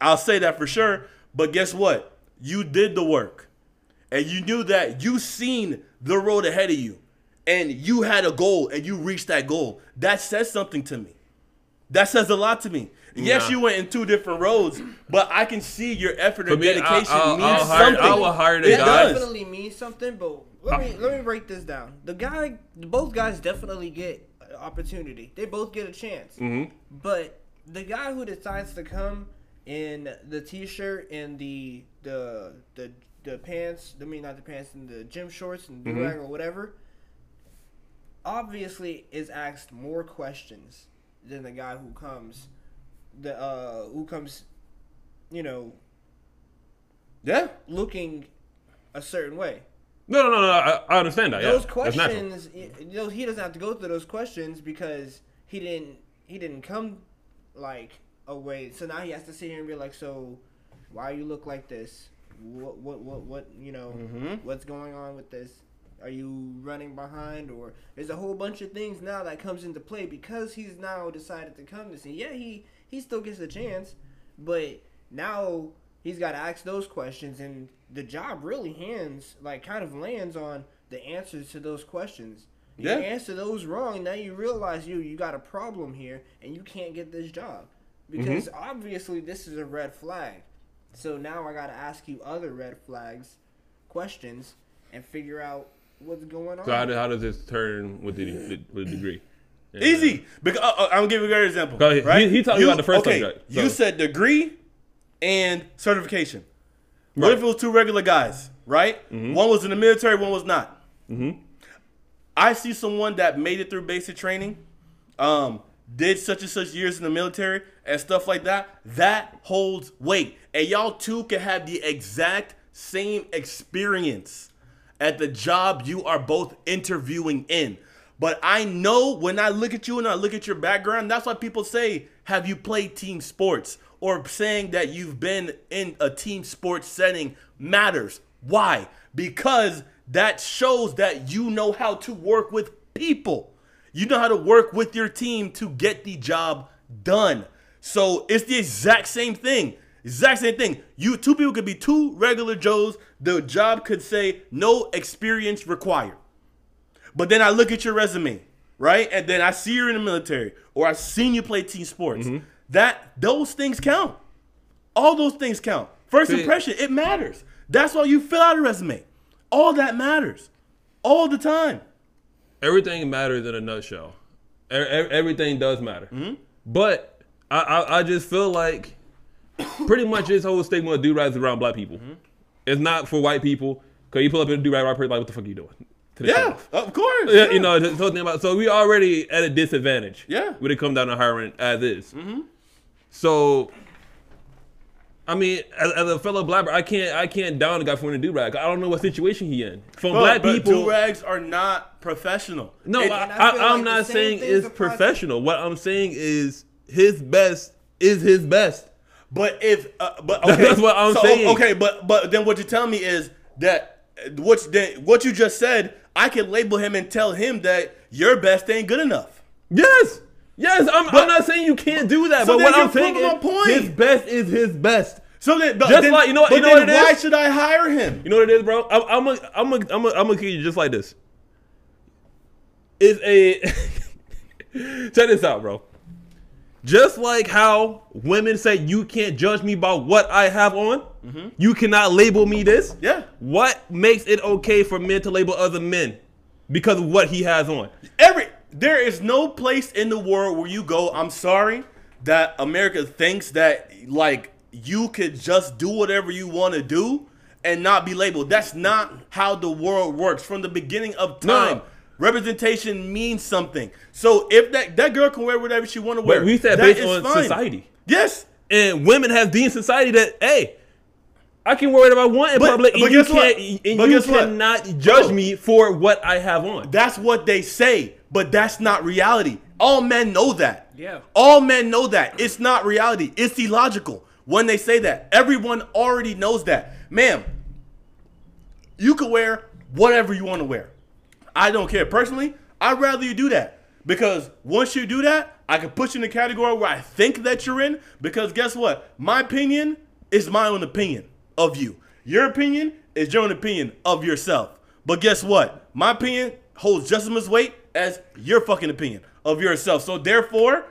I'll say that for sure. But guess what? You did the work. And you knew that you seen the road ahead of you. And you had a goal and you reached that goal. That says something to me. That says a lot to me. Yes, Nah. you went in two different roads, but I can see your effort and me, I- dedication I'll- means I'll hire- something. I will hire the it It definitely means something, but let me let me break this down. The guy, both guys definitely get an opportunity. They both get a chance. Mhm. But the guy who decides to come in the t-shirt and the the the the pants, I mean not the pants and the gym shorts and Mm-hmm. or whatever, obviously is asked more questions than the guy who comes the uh who comes you know Yeah. looking a certain way. No, no, no, no. I, I understand that. those yeah. Questions, know, he doesn't have to go through those questions because he didn't he didn't come like away. So now he has to sit here and be like, so why you look like this? What what what what you know? Mhm. What's going on with this? Are you running behind or there's a whole bunch of things now that comes into play because he's now decided to come to see. Yeah, he he still gets a chance, but now he's got to ask those questions and the job really hands like kind of lands on the answers to those questions. You Yeah. answer those wrong, now you realize you you got a problem here and you can't get this job because mm-hmm. obviously this is a red flag. So now I got to ask you other red flags questions and figure out what's going on. So how, do- how does this turn with the with the degree? Yeah. Easy. Because uh, uh, I'm gonna give you a great example. Go ahead. Right? He- he talking about the first okay, subject, You said degree and certification. What if it was two regular guys, right? Mm-hmm. One was in the military, one was not. I see someone that made it through basic training, um, did such and such years in the military and stuff like that. That holds weight, and y'all two can have the exact same experience at the job you are both interviewing in. But I know when I look at you and I look at your background, that's why people say, Have you played team sports? Or saying that you've been in a team sports setting matters. Why? Because that shows that you know how to work with people. You know how to work with your team to get the job done. So it's the exact same thing. Exact same thing. You two people could be two regular Joes. The job could say no experience required. But then I look at your resume, right? And then I see you're in the military or I've seen you play team sports. That those things count. All those things count. First See- impression, it matters. That's why you fill out a resume. All that matters. All the time. everything matters in a nutshell. Everything does matter. Mm-hmm. But I, I, I just feel like pretty much this whole stigma of do rags around black people. Mm-hmm. It's not for white people. Cause you pull up in a do right person like, what the fuck are you doing? To the Yeah, sheriff. of course. Yeah, you know, so, think about, so we already at a disadvantage. Yeah. When it comes down to hiring as is. Mm-hmm. So, I mean, as, as a fellow blabber, I can't I can't down a guy for wearing a do rag. I don't know what situation he in. From But, black but people, do rags are not professional. no, It- I, And I feel I, I'm like not saying things it's apply professional. What I'm saying is his best is his best. But if uh, but okay, That's what I'm so, saying. Okay, but but then what you're telling me is that what's then what you just said, I can label him and tell him that your best ain't good enough. Yes, yes. I'm, But- I'm not saying you can't do that, So but what I'm saying is point. his best is his best. So then, Just then, like- you know what- you know what why is? should I hire him? You know what it is, bro? I'm I'm a, I'm a, I'm a, I'm gonna kill you just like this. Is a check this out, bro. Just like how women say you can't judge me by what I have on, Mm-hmm. you cannot label me this. Yeah. What makes it okay for men to label other men because of what he has on? Every there is no place in the world where you go. I'm sorry that America thinks that like you could just do whatever you want to do and not be labeled. That's not how the world works. From the beginning of No. time, representation means something. So if that that girl can wear whatever she want to wear, we said that based is on fine. society. Yes. And women have deemed society that, hey, I can wear whatever I want in But- public, but and you guess what? can't, and But you guess what? cannot judge me for what I have on. That's what they say, but that's not reality. All men know that. Yeah. All men know that. It's not reality. It's illogical when they say that. Everyone already knows that. Ma'am, you can wear whatever you want to wear. I don't care. Personally, I'd rather you do that Because once you do that, I can put you in the category where I think that you're in. Because guess what? My opinion is my own opinion of you. Your opinion is your own opinion of yourself. But guess what? My opinion holds just as much weight as your fucking opinion of yourself. So therefore,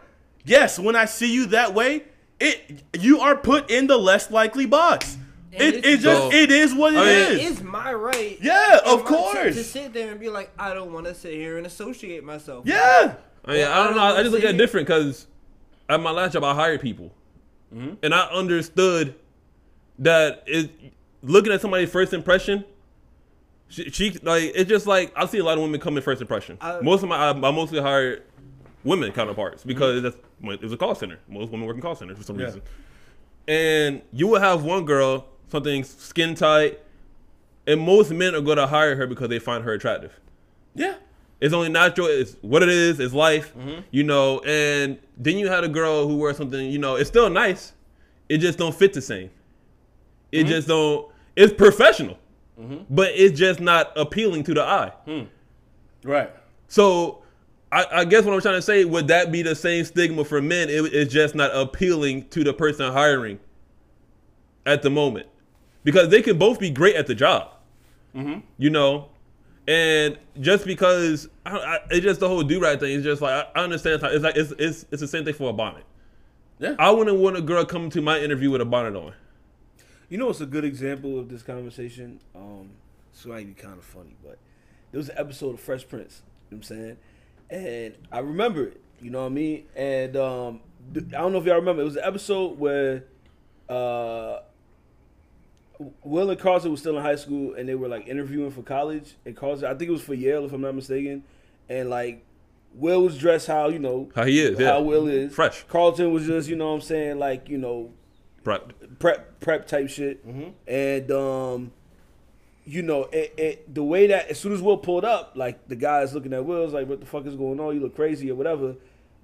yes, when I see you that way, it you are put in the less likely box. And It, it's- it just So- it is what it I is. mean, It is my right. Yeah, of course. To sit there and be like, I don't want to sit here and associate myself. yeah. I mean, I don't know. I just look at it different because at my last job, I hired people, mm-hmm. and I understood that it. Looking at somebody's first impression, she, she like it's just like I see a lot of women come in first impression. I- Most of my I, I mostly hired women counterparts because that's it was a call center. Most women work in call centers for some Yeah. reason, and you will have one girl something skin tight, and most men are going to hire her because they find her attractive. Yeah. It's only natural. It's what it is. It's life, mm-hmm. you know. And then you had a girl who wears something, you know. It's still nice. It just don't fit the same. It mm-hmm. just don't. It's professional, mm-hmm. but it's just not appealing to the eye. Hmm. Right. So, I, I guess what I'm trying to say would that be the same stigma for men? It, it's just not appealing to the person hiring at the moment because they can both be great at the job, mm-hmm. you know. And just because I, I, it's just the whole do right thing, it's just like I, I understand. It's like it's, it's it's the same thing for a bonnet. Yeah. I wouldn't want a girl coming to my interview with a bonnet on. You know what's a good example of this conversation? Um, this might be kind of funny, but there was an episode of Fresh Prince. You know what I'm saying? And I remember it. You know what I mean? And um, I don't know if y'all remember. It was an episode where uh, Will and Carlton was still in high school, and they were like interviewing for college. And Carlton, I think it was for Yale, if I'm not mistaken. And like, Will was dressed how you know How he is, yeah. how Will is Fresh. Carlton was just you know what I'm saying like you know Right. prep prep type shit. And um, you know, it, it the way that as soon as Will pulled up, like the guys looking at Will's like, "What the fuck is going on? You look crazy or whatever."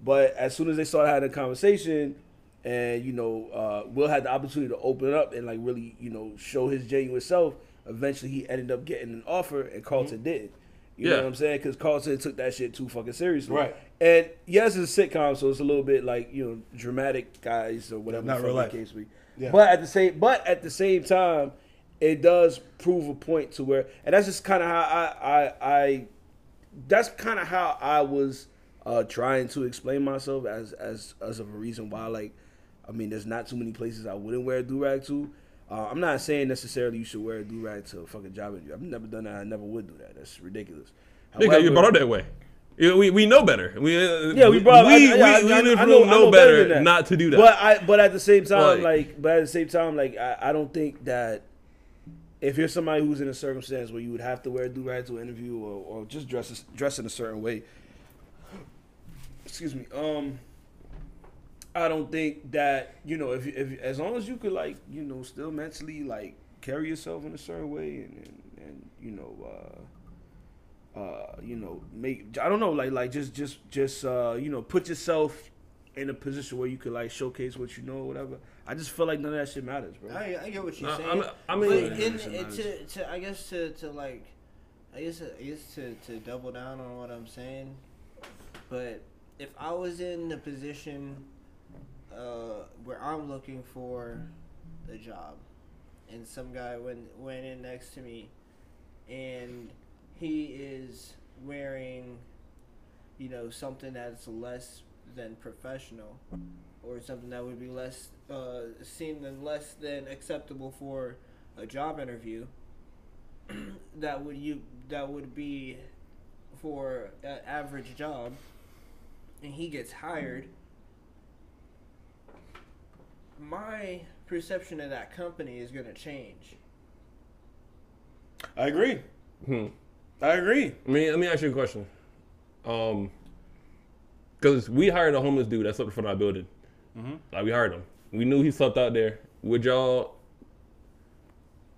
But as soon as they started having a conversation, and you know, uh, Will had the opportunity to open it up and like really, you know, show his genuine self. Eventually, he ended up getting an offer, and Carlton did. You know Yeah. what I'm saying? Because Carlton took that shit too fucking seriously. Right. And yes, it's a sitcom, so it's a little bit like you know dramatic guys or whatever. Not real life. case be. Yeah. But at the same, but at the same time, it does prove a point to where, and that's just kind of how I, I, I, that's kind of how I was uh, trying to explain myself as as as of a reason why, like, I mean, there's not too many places I wouldn't wear a do rag to. Uh, I'm not saying necessarily you should wear a do rag to a fucking job interview. I've never done that. I never would do that. That's ridiculous. Because you brought up that way. We, we know better. We, uh, Yeah, we brought. We, I, we, yeah, we, I, I, this I know, know, I better, not to do that. But I, but at the same time, Like- like, but at the same time, like, I, I don't think that if you're somebody who's in a circumstance where you would have to wear a do rag to an interview or, or just dress dress in a certain way, excuse me, um, I don't think that you know if if as long as you could like you know still mentally like carry yourself in a certain way and and, and you know. uh uh, you know, make I don't know, like like just just just uh, you know, put yourself in a position where you could like showcase what you know or whatever. I just feel like none of that shit matters, bro. I, I get what you're saying. I'm- I mean- in, in, to, to I guess to, to like, I guess I guess to, to double down on what I'm saying. But if I was in the position uh, where I'm looking for a job, and some guy went went in next to me, and he is wearing, you know, something that's less than professional, or something that would be less uh, seen than less than acceptable for a job interview. that would you that would be for an average job, and he gets hired. My perception of that company is going to change. I agree. Hmm. I agree. I mean, let me ask you a question. Um, because we hired a homeless dude that slept in front of our building. Like we hired him. We knew he slept out there. Would y'all?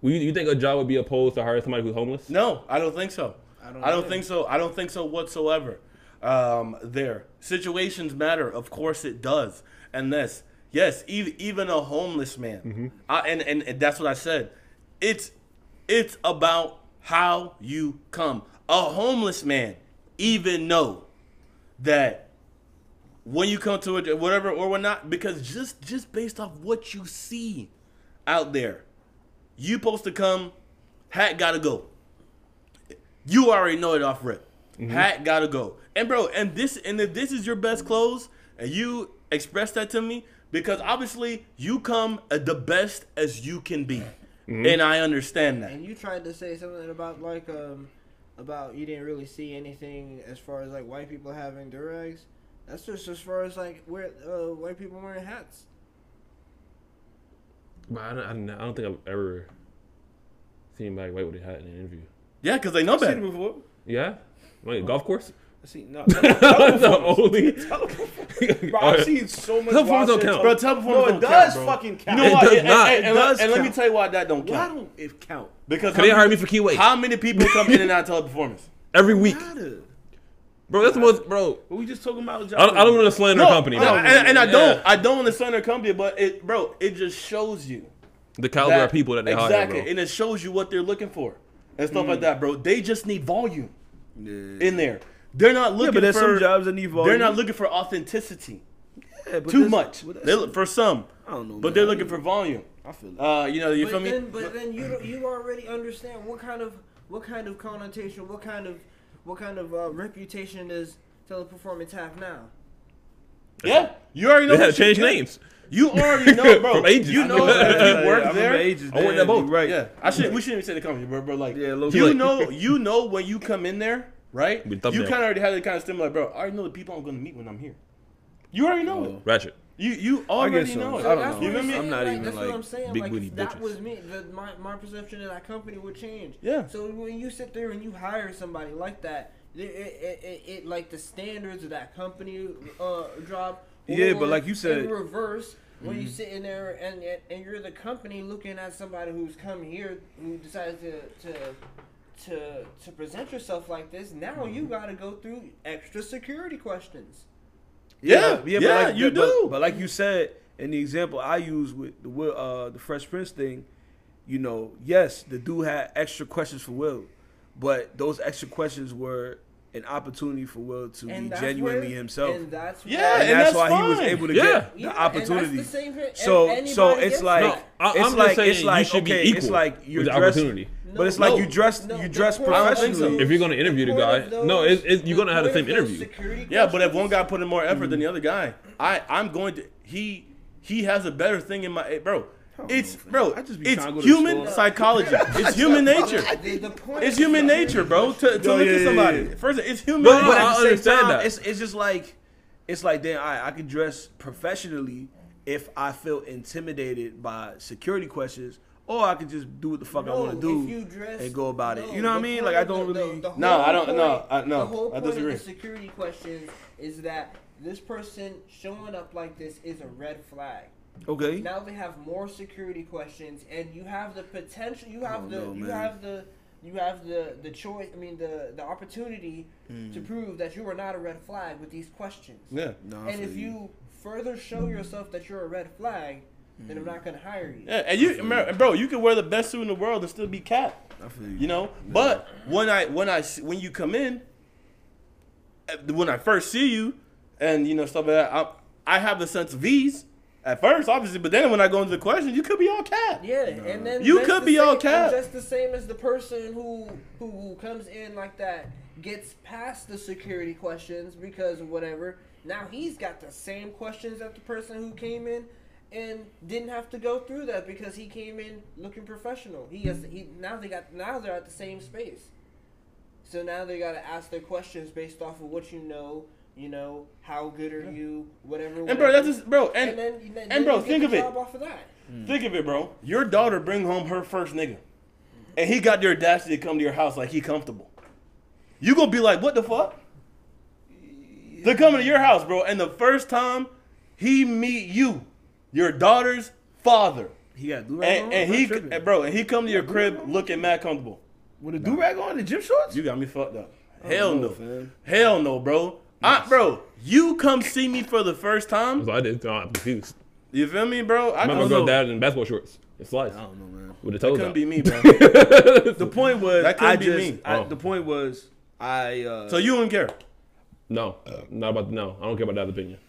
We, you think a job would be opposed to hire somebody who's homeless? No, I don't think so. I don't I don't think so. I don't think so whatsoever. Um, there, situations matter. Of course, it does. And this, yes, even even a homeless man, mm-hmm. I, and, and and that's what I said. It's it's about how you come. A homeless man even know that when you come to it, whatever or whatnot, because just just based off what you see out there, you supposed to come. Hat gotta go. You already know it off rip. Mm-hmm. Hat gotta go. And bro, and this and if this is your best clothes, and you express that to me, because obviously you come at the best as you can be, and I understand that. And you tried to say something about like um about you didn't really see anything as far as like white people having durags. That's just as far as like where uh, white people wearing hats. But I don't, I don't, think I've ever seen anybody white with a hat in an interview. Yeah, because they know I've seen it better. before. Yeah, like a golf course. I seen no. the only. Bro, I've seen so much. Teleperformance don't count. Bro, teleperformance No, it don't does count, fucking count. You know It what? does and, not. And, It and, does and let me tell you why that don't count. Why count. don't it count? Because Can they how, hire me for keyway how many people come in and out of teleperformance? every week, bro? That's the most, bro. But we just talking about. I don't, I don't want to slander No, company, no, and, and I don't. Yeah. I don't understand their company, but it, bro, it just shows you The caliber that- of people that they exactly, hire, bro. and it shows you what they're looking for and stuff like mm. that, bro. They just need volume in there. They're not looking Yeah, but there's for. some jobs that need volume. They're not looking for authenticity. Yeah, but Too much. but that's- They look for some, I don't know. but man. they're looking for volume. I feel it. Uh, you know, you feel but me? but then you you already understand what kind of what kind of connotation, what kind of what kind of uh, reputation does teleperformance have now? Yeah, you already know. They had what to change names. You already know, bro. From ages. You know I that if Yeah, you yeah, work I remember there. ages I worked there, at both. Right. Yeah, I should. We shouldn't even say the company, bro. But like, Yeah, low you key. know, you know when you come in there, right? You kind of already had the kind of stimuli, bro. I already know the people I'm going to meet when I'm here. You already know it. Ratchet. You you already so. know it. I don't know. You feel I'm me? saying, I'm not like, even, that's like, what I'm saying. big like, booty if that bitches. was me, the, my my perception of that company would change. Yeah. So when you sit there and you hire somebody like that, it, it, it, it like the standards of that company uh, drop. Yeah, but like you said- in reverse. When Mm-hmm. you sit in there and, and and you're the company looking at somebody who's come here who decided to to to to present yourself like this, now Mm-hmm. you got to go through extra security questions. Yeah, yeah, yeah, but like, you but- do. But, like you said, in the example I use with the Will, uh, the Fresh Prince thing, you know, yes, the dude had extra questions for Will, but those extra questions were an opportunity for Will to And be genuinely where- himself. And that's Yeah, why- and, and that's, that's why he was able to Yeah. get Yeah, the opportunity. And that's the same for so anybody so it's gets like that. I- I'm it's like saying it's like you should be okay, it's equal like you're with the dressed, opportunity. but it's like No. you dress No, you dress point I don't of think so. professionally. If you're gonna interview the point guy, those- no, it, it, you're gonna have the same interview. Yeah, but if one guy put in more effort than the other guy, I I'm going to he he has a better thing in my eh, bro. It's bro. I just be It's to go to human psychology. It's human nature. The, the point It's human nature, bro. To, to No, look yeah, at somebody. yeah. First, it's human. But- But I at the same understand time, that. it's it's just like it's like damn, I I could dress professionally if I feel intimidated by security questions, or I could just do what the fuck I want to do if you dress- and go about it. You know what I mean? Like I don't the- really. the- the No, I don't- no, I- no, The whole I point disagree. of the security questions is that this person showing up like this is a red flag. Okay. Now they have more security questions, and you have the potential. You have the. know, you man. have the. You have the the choice. I mean the the opportunity to Mm. prove that you are not a red flag with these questions. yeah. No, and if feel you further show yourself that you're a red flag, then Mm. I'm not gonna hire you. Yeah, and you, bro, you can wear the best suit in the world and still be capped. I feel you. You know, but when I when I when you come in, uh, when I first see you, and you know stuff like that, I, I have the sense of ease at first, obviously, but then when I go into the question, you could be all cat. Yeah, and then You could the be all same- cap. Just the same as the person who, who who comes in like that gets past the security questions because of whatever. Now he's got the same questions that the person who came in and didn't have to go through that because he came in looking professional. He has he now they got now they're at the same space. So now they got to ask their questions based off of what you know. You know how good are you? Whatever. And bro, that's just bro, and and then, then and bro, think of it. Off of that. Hmm. Think of it, bro. Your daughter bring home her first nigga, and he got the audacity to come to your house like he comfortable. You gonna be like, what the fuck? They're coming to your house, bro, and the first time he meet you, your daughter's father, he got do rag on. and, and he, tripping. and bro, and he come to your crib looking mad comfortable. with a do rag on the gym shorts. You got me fucked up. Hell don't no, know, fam. hell no, bro. I, bro, you come see me for the first time. So I did. So I'm confused. You feel me, bro? I I'm don't gonna know. go dad in basketball shorts It's slides I don't know, man. with the That toes couldn't out. be me, bro. The point was, That couldn't I be just, me. I, Oh. the point was, I. Uh, so you don't care. No, not about no. I don't care about that opinion.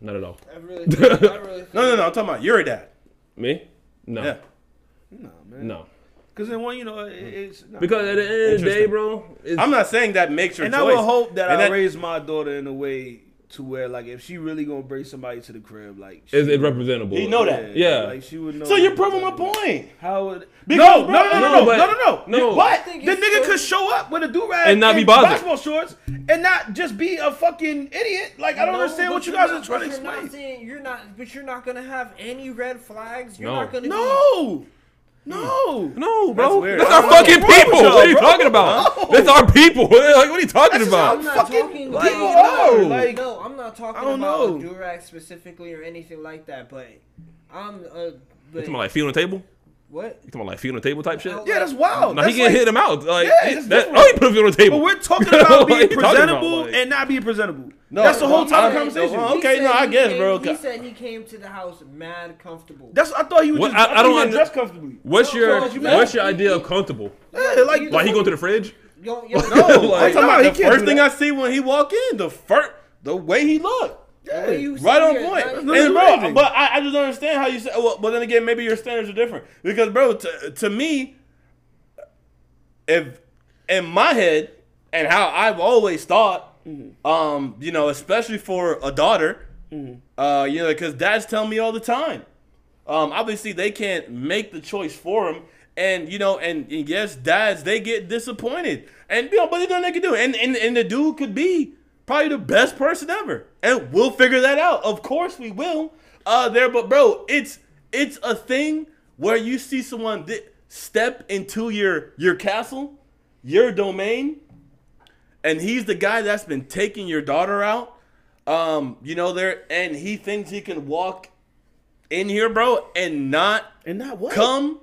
Not at all. I really, think, I really No, no, no. I'm talking about you're a dad. Me? No. Yeah. Nah, man. No. Because then one, you know, mm. it's nah. Because at the end of the day, bro, it's, I'm not saying that makes your and I would hope that And I raise my daughter in a way to where, like, if she really gonna bring somebody to the crib, like, she, it's, it's representable. You know that. Yeah. like she would know. So you're proving my point. How would Because, no, bro, no, no, no, no, no, but- no, no, no, no. But the nigga so- could show up with a do rag And not be bothered. basketball shorts, and not just be a fucking idiot. Like I don't No, understand what you guys not- are trying to but not explain. saying you're not, but you're not gonna have any red flags. You're No. not gonna. Be, No, no, No, bro. weird. That's, our fucking people. What are you talking about? That's our people. Like, what are you talking about? I'm not fucking talking like, about no, like- no, I'm not talking about know. durag specifically or anything like that. But I'm. Uh, You talking about like feet on the table? what? You talking about like feet on the table type shit? Yeah, that's wild. No, that's he can like- hit him out. Like, Yeah, he- it's that, different. oh, he put a feet on the table. But we're talking about being you talking about? presentable Like- and not being presentable. No, that's the whole no, time I- of conversation. no, Okay, no, I guess, came- bro. He said he came to the house mad comfortable. That's I thought he was What- just. I- I, I don't he was under- dressed comfortably. What's No, your so you What's your idea of comfortable? Yeah, like Like he go to the fridge? Yo, yo, No, I'm I'm talking talking about about the first thing. I see when he walk in, the first, the way he looked. the way you Right on point. And bro, but I, I just don't understand how you say. Well, but then again, maybe your standards are different because, bro, to, to me, if in my head and how I've always thought, um, you know, especially for a daughter, uh, you know, because dads tell me all the time. Um, obviously they can't make the choice for him, and you know, and, and yes, dads they get disappointed, and you know, but there's nothing they can do, and and and the dude could be probably the best person ever, and we'll figure that out. Of course we will. Uh, there, but bro, it's it's a thing where you see someone di- step into your your castle, your domain, and he's the guy that's been taking your daughter out. Um, you know, there, and he thinks he can walk in here, bro, and not And not what? come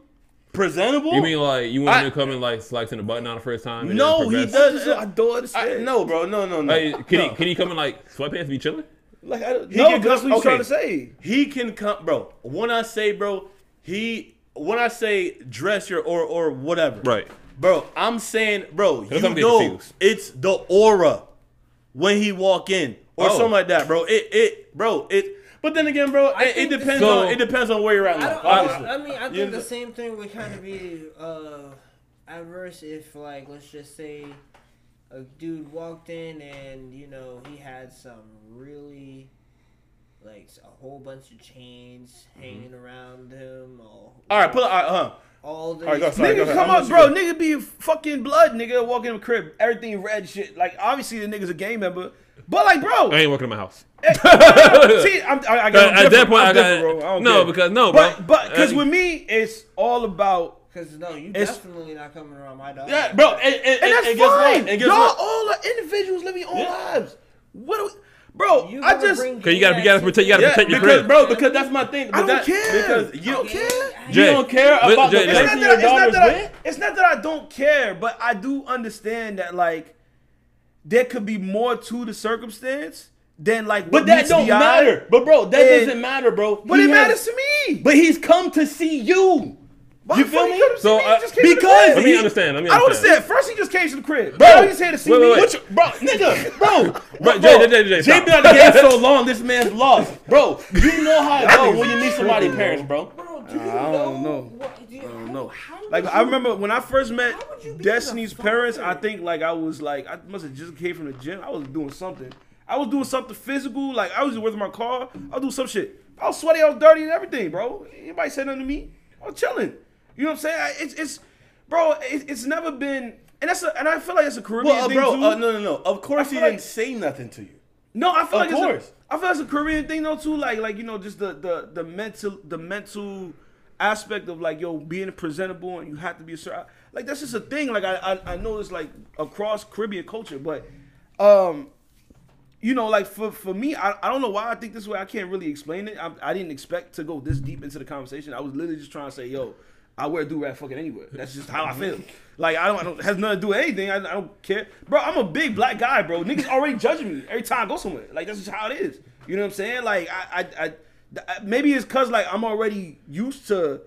presentable. You mean like you want I- him to come in like selecting the button on the first time? No, he progress? does. I don't understand. I, no, bro, no, no, no. Like, can no. he can he come in like sweatpants and be chilling? Like, I, He no, can that's come- what he's okay. trying to say. He can come, bro. When I say, bro, he. When I say dress your or or whatever, Right. Bro. I'm saying, bro. That's You know, confused. it's the aura when he walk in or Oh. something like that, bro. It it, bro. It. But then again, bro, it, it depends So- on it depends on where you're at. in I, life, I, I mean, I You think know- the same thing would kind of be uh, adverse if, like, let's just say a dude walked in and you know he had some really like a whole bunch of chains hanging around him. All, Mm-hmm. All right, pull. All right, huh? All the All right, go, sorry, Nigga ahead. come I'm up, bro. Nigga be fucking blood. Nigga walk in the crib, everything red shit. Like obviously the nigga's a gang member, but like, bro. I ain't working in my house. See, I'm, I, I got At that point, I got bro. I don't no care. because no, but bro. but because Uh, with me, it's all about. Because no, you It's- definitely not coming around my dog. Yeah, bro. And, and, And that's and guess what? fine. And guess Y'all what? all are individuals living your own Yeah. lives. What, do we, bro? You I just Cause you gotta- you gotta protect- you gotta Yeah, protect your because crib. bro, because that's my thing. But I don't that, care. Because you don't care. You Jay, don't care about Jay, the Jay. It's person not, your that, it's, not daughter's that I, it's not that I don't care, but I do understand that like there could be more to the circumstance than like. But what that meets don't the eye. matter. But bro, that And- doesn't matter, bro. But He it has- matters to me. But he's come to see you. Why you feel me? he come to see So, me? He uh, just came to the because crib. Let me understand. Let me I don't understand. understand. First, he just came to the crib. Bro, Bro, he's here to see wait, me. wait, What you, bro, nigga, bro, Bro, Jay, Jay, Jay, Jay, Jay stop. been out the game so long. This man's lost, bro. You know how it goes when you meet somebody's parents, bro. Bro, do you I don't know. What, do you, I don't know. How Like would I remember when I first met How would you be Destiny's parents. I think like I was like I must have just came from the gym. I was doing something. I was doing something physical. Like I was with my car. I was doing some shit. I was sweaty. I was dirty and everything, bro. Anybody said nothing to me? I was chilling. You know what I'm saying? It's it's, bro. It, it's never been. And that's a, and I feel like it's a Caribbean Well, uh, thing bro, too. uh, no, no, no. Of course he like- didn't say nothing to you. No, I feel Of like it's course. a, I feel it's a Korean thing though too. Like like you know just the the the mental the mental aspect of like yo being presentable and you have to be a certain like that's just a thing. Like I I, I know it's like across Caribbean culture, but um you know like for for me I, I don't know why I think this way. I can't really explain it. I, I didn't expect to go this deep into the conversation. I was literally just trying to say yo. I wear a do rag fucking anywhere. That's just how I feel. Like I don't, I don't has nothing to do with anything. I, I don't care, bro. I'm a big black guy, bro. Niggas already judging me every time I go somewhere. Like that's just how it is. You know what I'm saying? Like I, I, I maybe it's cause like I'm already used to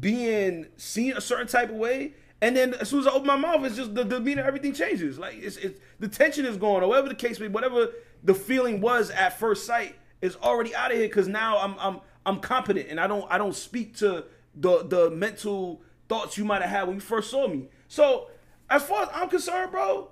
being seen a certain type of way, And then as soon as I open my mouth, it's just the demeanor, everything changes. Like it's, it's the tension is gone, or whatever the case may be, whatever the feeling was at first sight is already out of here because now I'm I'm I'm competent and I don't I don't speak to the the mental thoughts you might have had when you first saw me. So as far as I'm concerned, bro,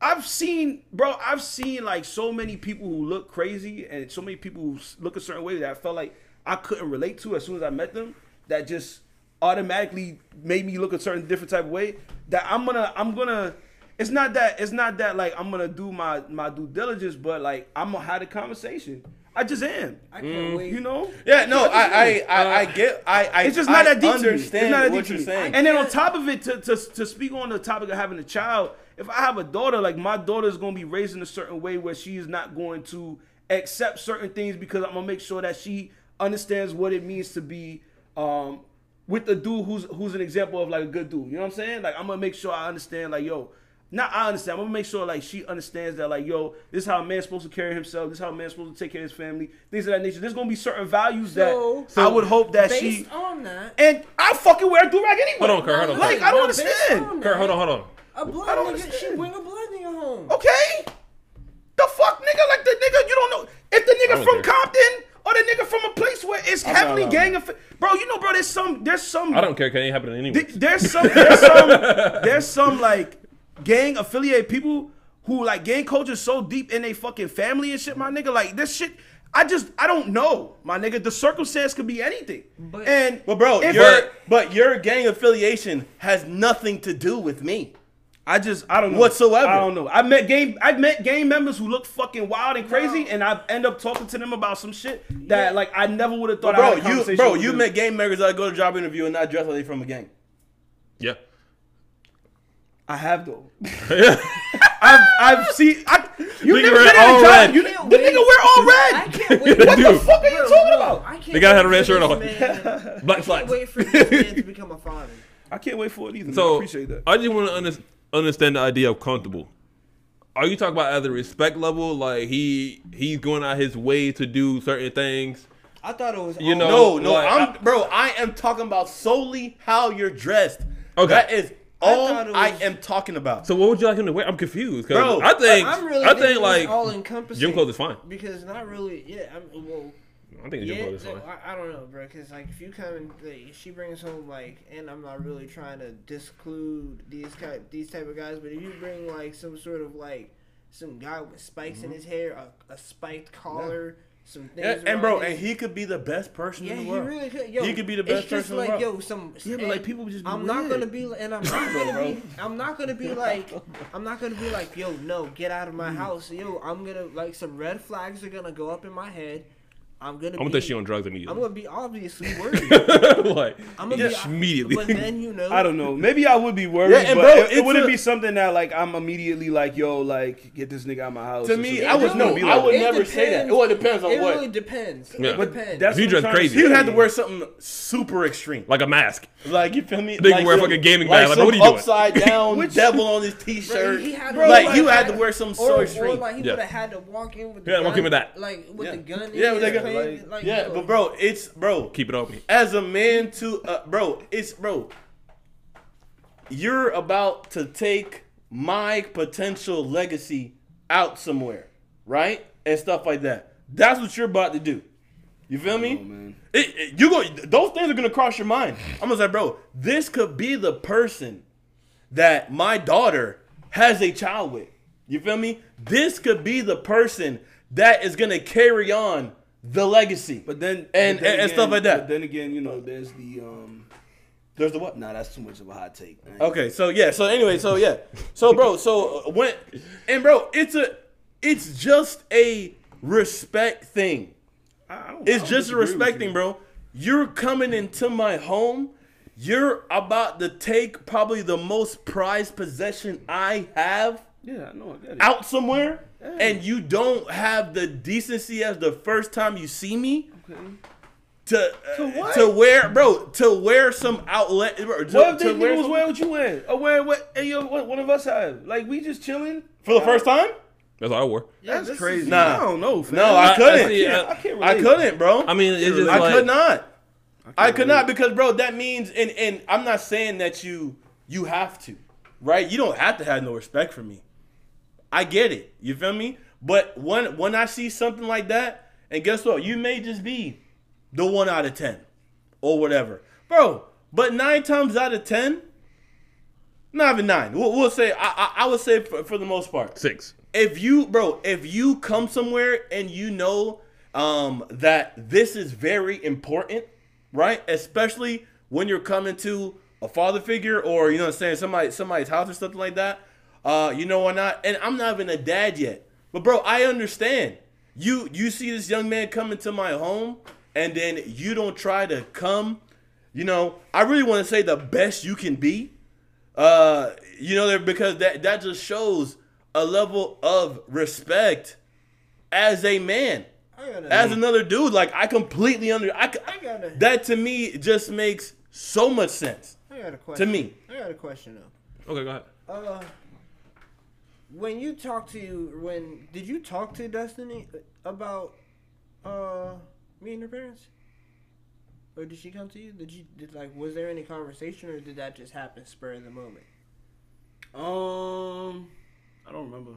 I've seen, bro, I've seen like so many people who look crazy and so many people who look a certain way that I felt like I couldn't relate to as soon as I met them. That just automatically made me look a certain different type of way. That I'm gonna, I'm gonna. It's not that, it's not that like I'm gonna do my my due diligence, but like I'm gonna have a conversation. I just am. I can't wait. You know? Yeah, no, I I, I, am. I, I get, I, I, It's just not I that deep to me. It's understand not that what deep to you're saying. And then on top of it, to, to, to speak on the topic of having a child, if I have a daughter, like my daughter is going to be raised in a certain way where she is not going to accept certain things because I'm going to make sure that she understands what it means to be um, with a dude who's who's an example of like a good dude. You know what I'm saying? Like I'm going to make sure I understand like, yo, not I understand. I'm gonna make sure like she understands that like yo, this is how a man's supposed to carry himself. This is how a man's supposed to take care of his family. Things of that nature. There's gonna be certain values So- that I would hope that Based she on that, and I fucking wear a do rag anyway. Hold on, Kurt. Hold on. Like I don't No, understand. Kurt, hold on, hold on. a blood I don't nigga, she bring a blood nigga home. Okay. The fuck, nigga? Like the nigga, you don't know if the nigga from care. Compton or the nigga from a place where it's not heavily allowed. gang affa- Bro, you know, bro, there's some, there's some. I don't care. Can it happen anyway? Th- There's some, there's some, there's some like gang affiliated people who like gang culture is so deep in their fucking family and shit, my mm-hmm. nigga. Like this shit, I just I don't know, my nigga. The circumstance could be anything. But- and But bro, if- your but your gang affiliation has nothing to do with me. I just I don't know Whatsoever. I don't know. I met game I've met gang members who look fucking wild and crazy, and I end up talking to them about some shit that Yeah. like I never would have thought. I Bro, had a you conversation bro, with you them. met gang members that go to job interview and not dress like they from a gang. yeah. I have though. I've I've seen. I, you Nigga never wear been in a all red. You, the Can't nigga wear all red. I can't wait. What the fuck are you Bro, talking bro, about? I can't They gotta have a red shirt this on. man- Black I can't wait for this man to become a father. I can't wait for it either. man. I So appreciate that. I just want to under, understand the idea of comfortable. Are you talking about at the respect level, like he he's going out his way to do certain things? I thought it was. You know- No, no, like, I'm I- bro. I am talking about solely how you're dressed. Okay. that is all oh, thought it I am talking about. So what would you like him to wear? I'm confused, Bro, I think I'm really I think like all encompassing. gym clothes is fine. because not really. Yeah, I'm well. I think gym Yeah, clothes is fine. I, I don't know, bro. Because like, if you come and like, if she brings home like, and I'm not really trying to disclude these kind, these type of guys, but if you bring like some sort of like some guy with spikes in mm-hmm. his hair, a, a spiked collar, some things, And, and bro, and he could be the best person Yeah, in the world. he really could. Yo, He could be the best it's just person in the like, world. yo, some. Yeah, but, like, people just be I'm not gonna be, and I'm not gonna be. I'm not gonna be like. I'm not gonna be like, yo, no, get out of Mm. my house, yo. I'm gonna like some red flags are gonna go up in my head. I'm gonna. I'm gonna be, think she on drugs immediately. I'm gonna be obviously worried. like I'm gonna just be immediately. But then you know, I don't know. Maybe I would be worried, Yeah, and but bro, it, it wouldn't a- be something that like I'm immediately like, yo, like get this nigga out of my house. To me. I would no, be I would that. It never say that. depends. Well, it depends on It what. really depends. Yeah. It But depends. that's If you what dress to crazy. say. You'd have to wear something super extreme. like a mask. Like you feel me? They like can wear a some- fucking gaming like bag. Like, some what are you doing? upside down Which- devil on his t-shirt. he had like like, you had had- to wear some or, so extreme. like he would have had to walk in with the Yeah, walk in with that. like with the gun. Yeah, with his that gun. Hand, Like- like, yeah, yo, but bro, it's bro. Keep it open. As a man to uh, bro, it's bro. You're about to take my potential legacy out somewhere, right? And stuff like that. That's what you're about to do. You feel me? Oh, man. It, it- you go. Those things are gonna cross your mind. I'm gonna say, bro, this could be the person that my daughter has a child with. You feel me? This could be the person that is gonna carry on the legacy. But then And- but then and- and stuff like that. But then again, you know, there's the um. There's the what? Nah, that's too much of a hot take. man. Okay, so yeah, so anyway, so yeah, so bro, so uh, when and bro, it's a, it's just a respect thing. I- I don't- I It's just a respect you. thing, bro. You're coming into my home. You're about to take probably the most prized possession I have Yeah, I know. I get it. out somewhere, and you don't have the decency as the first time you see me Okay. to To uh, what? to wear, bro, to wear some outlet. To, What if to wear nigga was wearing what you wearing? Or wearing what? Hey, yo, what one of us have? Like we just chilling. for the first time? That's all I wore. yeah, That's this is- crazy. Nah. I don't know. Fam. No, I couldn't. see, can't- uh, I can't I couldn't, bro. I mean, it's just I like could not. I could not because bro, that means and and I'm not saying that you you have to, right? You don't have to have no respect for me. I get it. You feel me? But when when I see something like that, and guess what? You may just be the one out of ten or whatever, bro. But nine times out of ten, not even nine. We'll, we'll say I, I I would say for, for the most part, Six. if you bro if you come somewhere and you know um that this is very important right especially when you're coming to a father figure or you know what i'm saying somebody somebody's house or something like that uh you know or not and i'm not even a dad yet but bro i understand you you see this young man come into my home and then you don't try to come you know i really want to say the best you can be uh, you know, there because that that just shows a level of respect as a man, gotta, as another dude. Like I completely under. I, c- I gotta, that to me just makes so much sense I got a question. to me. I got a question though. Okay, go ahead. Uh, when you talk to when did you talk to Destiny about uh me and her parents? Or did she come to you? Did you did like was there any conversation or did that just happen spur of the moment? Um, I don't remember.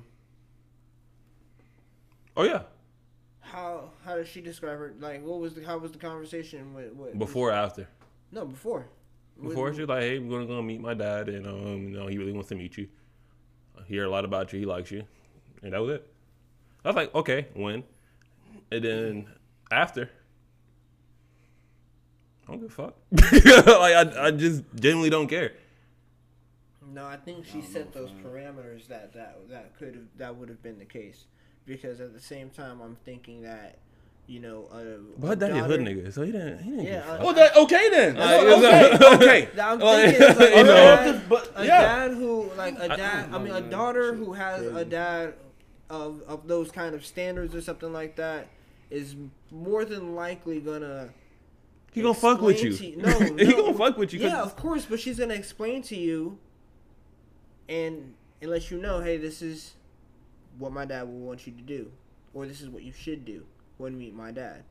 Oh yeah. How how does she describe her? Like what was the how was the conversation with, with Before or after? No, before. Before With- she was like, "Hey, we're gonna go meet my dad, and um, you know, he really wants to meet you. I hear a lot about you. He likes you, and that was it. I was like, okay, when, and then after, I don't give a fuck. like I, I just genuinely don't care. No, I think she set those parameters that that that could have that would have been the case, because at the same time I'm thinking that, you know, uh, But her daddy a hood nigga, so he didn't. He didn't. Yeah, give uh, fuck. Oh, that okay then. Uh, okay, it's- okay. I'm Well, thinking it's like you a, know. dad, But a yeah. dad who like a dad. I, I mean, a daughter who has a dad of of those kind of standards or something like that is more than likely gonna. he gonna fuck with you. explain to No, he no. gonna fuck with you. Yeah, of course, but she's gonna explain to you, and and let you know, hey, this is what my dad will want you to do, or this is what you should do when you meet my dad.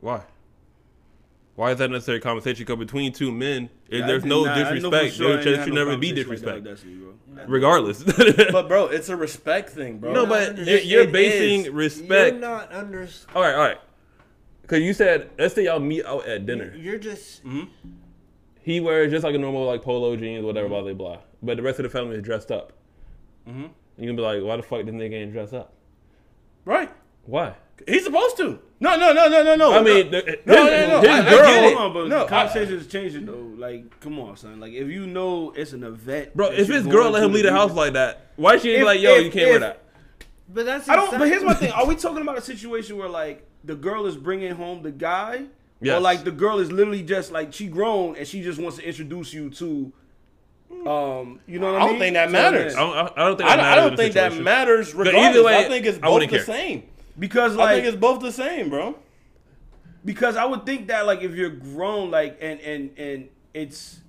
Why? Why is that necessary conversation? Because between two men, if Yeah, there's no not- I know for disrespect. sure I there ain't should, had no never be conversation like that disrespect, with Destiny, bro. regardless. But bro, it's a respect thing, bro. no, but under- you're, you're it basing is. respect. You're not under. All right, all right. Because you said, let's say y'all meet out at dinner. You're just. He wears just like a normal like polo jeans, whatever, blah blah blah. But the rest of the family is dressed up. Mhm. You can be like, why the fuck this they get dressed up? right? Why? He's supposed to. No, no, no, no, no, no. I mean, no. the- No, his, no, no, his I- I get it. Hold on, but No, the I- conversation is changing though. Like, come on, son. Like, if you know it's an event, Bro, if you're his girl let him leave the house like that, why she ain't be If- like, yo, if- you can't wear that? But that's. I don't. But here's my thing: Are we talking about a situation where like the girl is bringing home the guy, Yes. or like the girl is literally just like she grown and she just wants to introduce you to, um, you know what I, mean? I don't mean? think that matters. I don't, I don't think I that don't, matters in don't the think that situation. matters either regardless. way, I think it's both the same. Because I think it's both the same, bro. because I would think that like if you're grown like and and and it's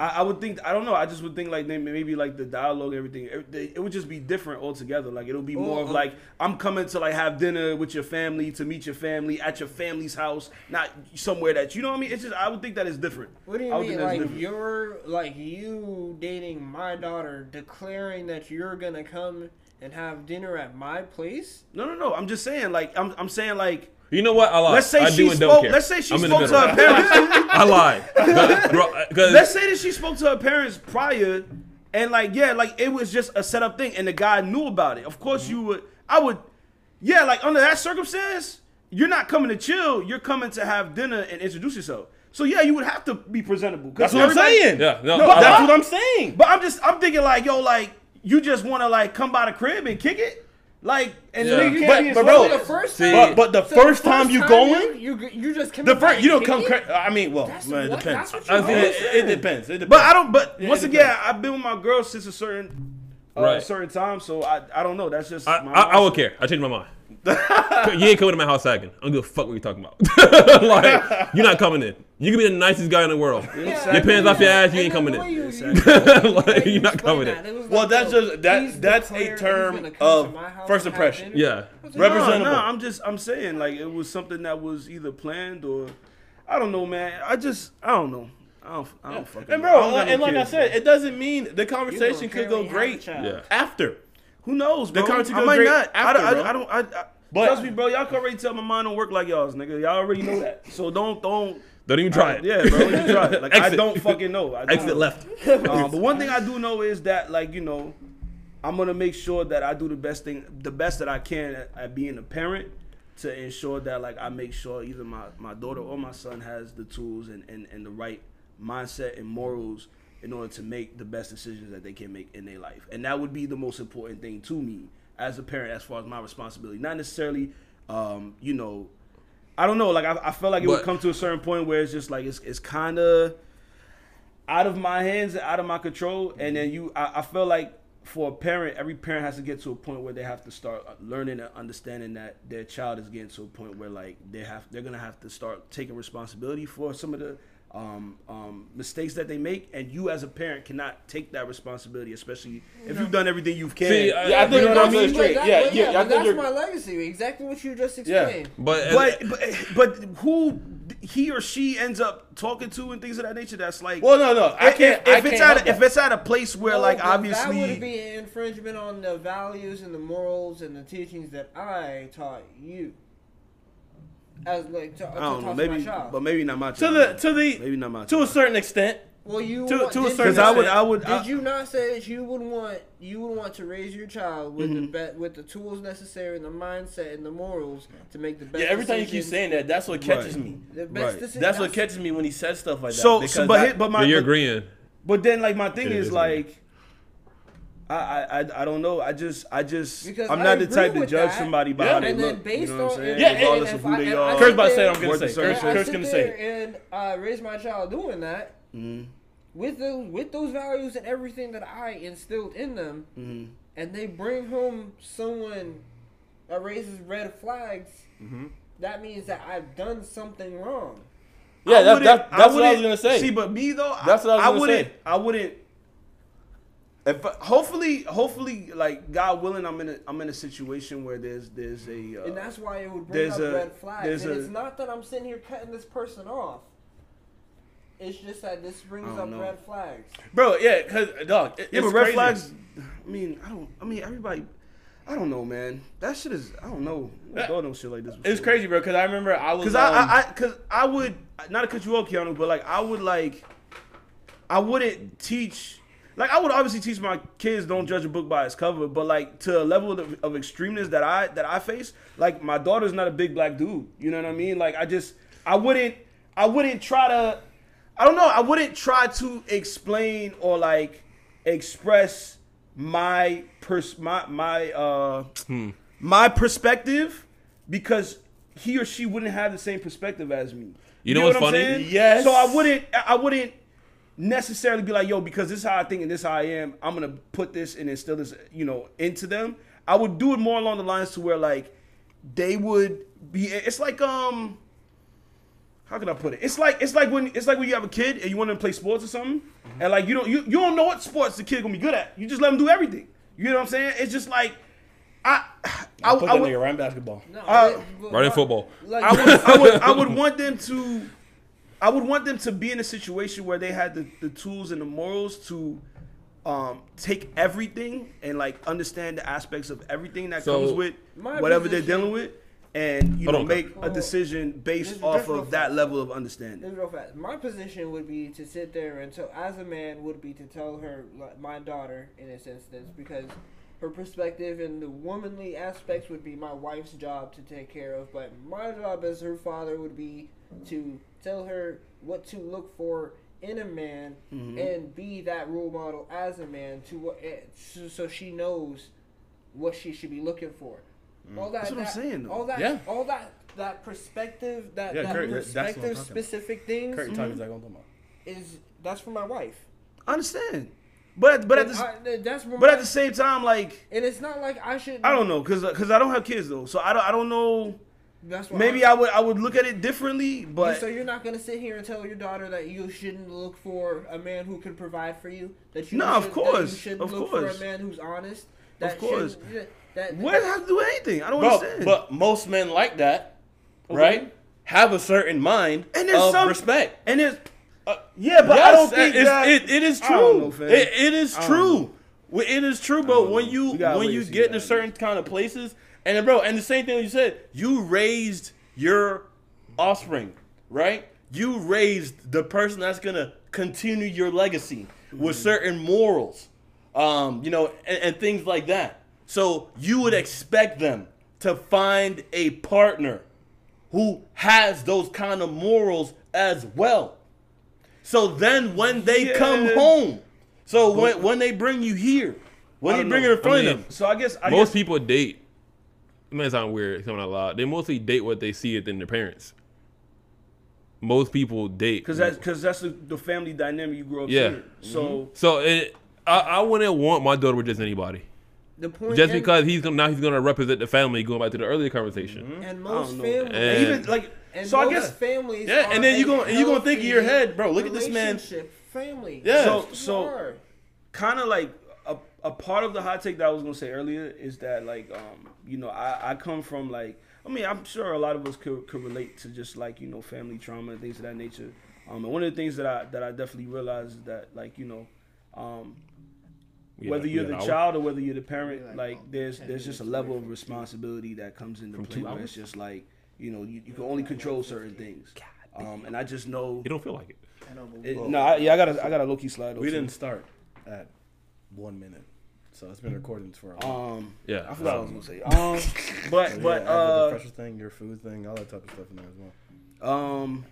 I, I would think I don't know I just would think like maybe, maybe like the dialogue and everything it, it would just be different altogether like it'll be more of Oh, like I'm coming to like have dinner with your family to meet your family at your family's house not somewhere that you know what I mean it's just I would think that is different What do you I would mean? think Like different. you're like you dating my daughter, declaring that you're gonna come and have dinner at my place? no no no I'm just saying like I'm I'm saying like You know what? I lied. let's say I she do and don't spoke let's say she I'm spoke to her parents I lied. Because uh, Let's say that she spoke to her parents prior, and like yeah, like it was just a setup thing, and the guy knew about it. Of course, you would. I would. Yeah, like under that circumstance, you're not coming to chill. You're coming to have dinner and introduce yourself. So yeah, you would have to be presentable. That's what I'm saying. Yeah, no, No, I That's what I'm saying. But I'm just I'm thinking like yo, like you just want to like come by the crib and kick it, like and Yeah. then you can't But- but bro, the first See- But but the so first time you going, you you, you just come the first you don't come. Cra- I mean, well, That's man, it what- depends. that's what I you think It, it, it depends. It depends. But I don't. But Yeah, once again. I've been with my girl since a certain, uh, Right. certain time. So I, I don't know. That's just I, my I, I would care. I changed my mind. you ain't coming to my house sagging. I don't give a fuck what you're talking about. like, you're not coming in. You can be the nicest guy in the world. Your pants off your ass, you ain't coming in. Like, you're not coming in. Well, that's just that. That's a term of first impression. Yeah. No, Representable. no, I'm just I'm saying like it was something that was either planned or I don't know, man. I just I don't know. I don't. I don't fucking. And bro, I don't got no and like I said, bro. it doesn't mean the conversation could go when you have a great child. Yeah. after. Who knows, bro? conversation I might great not. I, after, don't- bro. I, I don't. I, I, But- trust me, bro. Y'all can already tell my mind don't work like y'all's, nigga. Y'all already know that. So don't don't. Don't even try it. Yeah, bro. Don't even try it. Like I Exit. don't fucking know. I don't Exit know. left. um, but one thing I do know is that, like you know, I'm gonna make sure that I do the best thing, the best that I can at, at being a parent to ensure that, like, I make sure either my, my daughter or my son has the tools and, and, and the right mindset and morals in order to make the best decisions that they can make in their life. And that would be the most important thing to me as a parent, as far as my responsibility. Not necessarily, um, you know, I don't know. Like I, I felt like it would come to a certain point where it's just like it's it's kind of out of my hands and out of my control. And then you, I, I feel like for a parent, every parent has to get to a point where they have to start learning and understanding that their child is getting to a point where like they have, they're gonna have to start taking responsibility for some of the um, um, mistakes that they make, and you as a parent cannot take that responsibility, especially if you've done everything you can. See, I- Yeah, I think You know what I on mean? straight. But that- Yeah, but yeah, yeah, I think that's you're. my legacy. Exactly what you just Yeah. explained. But, but, but but who he or she ends up talking to and things of that nature, that's like Well, no, no, I if, can't. if I it's can't at a, if it's at a place where No, like obviously that would be an infringement on the values and the morals and the teachings that I taught you. As like to, to I don't know talk to maybe my child. but maybe not my to the to the maybe not my to a certain extent. well, you to- want, to a certain because I would extent. I would Did I, you not say that you would want you would want to raise your child with Mm-hmm. the be- with the tools necessary and the mindset and the morals to make the best? Yeah, every time you keep saying that, that's what catches Right. me. the best Right. decision- That's what catches me when he says stuff like that. so so but I- but my but you're but, agreeing. but then like my thing It is is, like I, I I I don't know I just I just Because I'm I not the type to judge that. somebody by Yeah. how they And then look. based you know what I'm saying? Yeah, and- Regardless and of who I- they and are. Kurt's about to say I'm gonna say. the Kurt's, sit gonna there say. and uh, raise my child doing that Mm-hmm. with those with those values and everything that I instilled in them, Mm-hmm. and they bring home someone that raises red flags. Mm-hmm. That means that I've done something wrong. Yeah, that, that, that's what I was gonna say. See, but me though, That's what I was gonna wouldn't. say. I wouldn't. If hopefully, hopefully, like God willing, I'm in a I'm in a situation where there's there's a uh, and that's why it would bring there's up a- red flags. there's And a- it's not that I'm sitting here cutting this person off. It's just that this brings up know. red flags. bro. Yeah, cause dog. It, yeah, it's but red crazy. flags. I mean, I don't. I mean, everybody. I don't know, man. That shit is. I don't know. I don't know shit like this. It's crazy, bro. Cause I remember I was. Cause um, I, I, I, cause I would not to cut you off, Keanu, but like I would like, I wouldn't teach. Like I would obviously teach my kids don't judge a book by its cover, but like to a level of, of extremeness that I that I face, like my daughter's not a big black dude. You know what I mean? Like I just I wouldn't I wouldn't try to I don't know I wouldn't try to explain or like express my pers my my uh my perspective because he or she wouldn't have the same perspective as me. You know what's what I'm funny? saying? Yes. So I wouldn't I wouldn't necessarily be like, yo, because this is how I think and this is how I am, I'm gonna put this and instill this, you know, into them. I would do it more along the lines to where like they would be it's like um how can I put it? It's like it's like when it's like when you have a kid and you want them to play sports or something, and like you don't you, you don't know what sports the kid gonna be good at. You just let them do everything. You know what I'm saying? It's just like I I, I put I that would, nigga right in basketball. No, Uh, it- Right in football. Like, I would, I would, I would want them to, I would want them to be in a situation where they had the, the tools and the morals to, um, take everything and like understand the aspects of everything that So- comes with My whatever position- they're dealing with, and you Hold know on, make Carl. a decision based Just- off just of that fast. level of understanding. This is real fast. My position would be to sit there and tell, as a man, would be to tell her, like, my daughter, in this instance, because her perspective and the womanly aspects would be my wife's job to take care of, but my job as her father would be to tell her what to look for in a man Mm-hmm. and be that role model as a man to what eh, so, so she knows what she should be looking for. All that, Mm. That's what I'm saying, though. All that, Yeah. all that, that perspective, that, Yeah, that Kurt, that's what I'm perspective talking specific things Kurt talking exactly talking is that's for my wife. I understand, but but at the, I- that's but my, at the same time, like and it's not like I should. I don't know, cause cause I don't have kids though, so I don't I don't know. That's why Maybe I'm- I would I would look at it differently, but so you're not gonna sit here and tell your daughter that you shouldn't look for a man who can provide for you. That you No, of course, you should of look for course. a man who's honest. That Of course. shouldn't- That, what does have to do anything? I don't Bro, understand. but most men like that, Okay. right? have a certain mind And there's of some- respect. And it's uh, yeah, but I don't think it's, that, it, it is true. know, it, it is true. know. It is true, but when you when you get what into certain kind of places, and bro, and the same thing you said, you raised your offspring, right? You raised the person that's gonna continue your legacy with Mm-hmm. certain morals, um, you know, and, and things like that. So you would expect them to find a partner who has those kind of morals as well. So then when they come home, so when when they bring you here, when I they bring know. it in front I mean, of them, So I guess I Most guess, people date. It may sound weird coming out loud. They mostly date what they see within their parents. Most people date because that's because that's the, the family dynamic you grow up Yeah. seeing. Mm-hmm. So So it, I, I wouldn't want my daughter with just anybody. The point Just and- because he's gonna, now he's gonna represent the family. Going back to the earlier conversation. Mm-hmm. and I most families And- even like and so I guess families Yeah, and then you a gonna- you gonna think in your head, bro, look at this man. Family. Yeah. So- so- kind of like a, a part of the hot take that I was gonna say earlier is that like um you know I, I come from like I mean I'm sure a lot of us could, could relate to just like you know family trauma and things of that nature. Um and one of the things that I that I definitely realized is that like you know um We whether you're we the got an hour? child or whether you're the parent Like, like oh, there's there's just a level of responsibility that comes into play where it's just like you know you, you can only control certain things. Um and I just know You don't feel like it. I it, no I, yeah I gotta I gotta low key slide we over. didn't start at one minute, so it's been recording for a while. um Yeah. I forgot what I was gonna say. Um, but So, but yeah, add the uh, pressure thing, your food thing, all that type of stuff in there as well. um,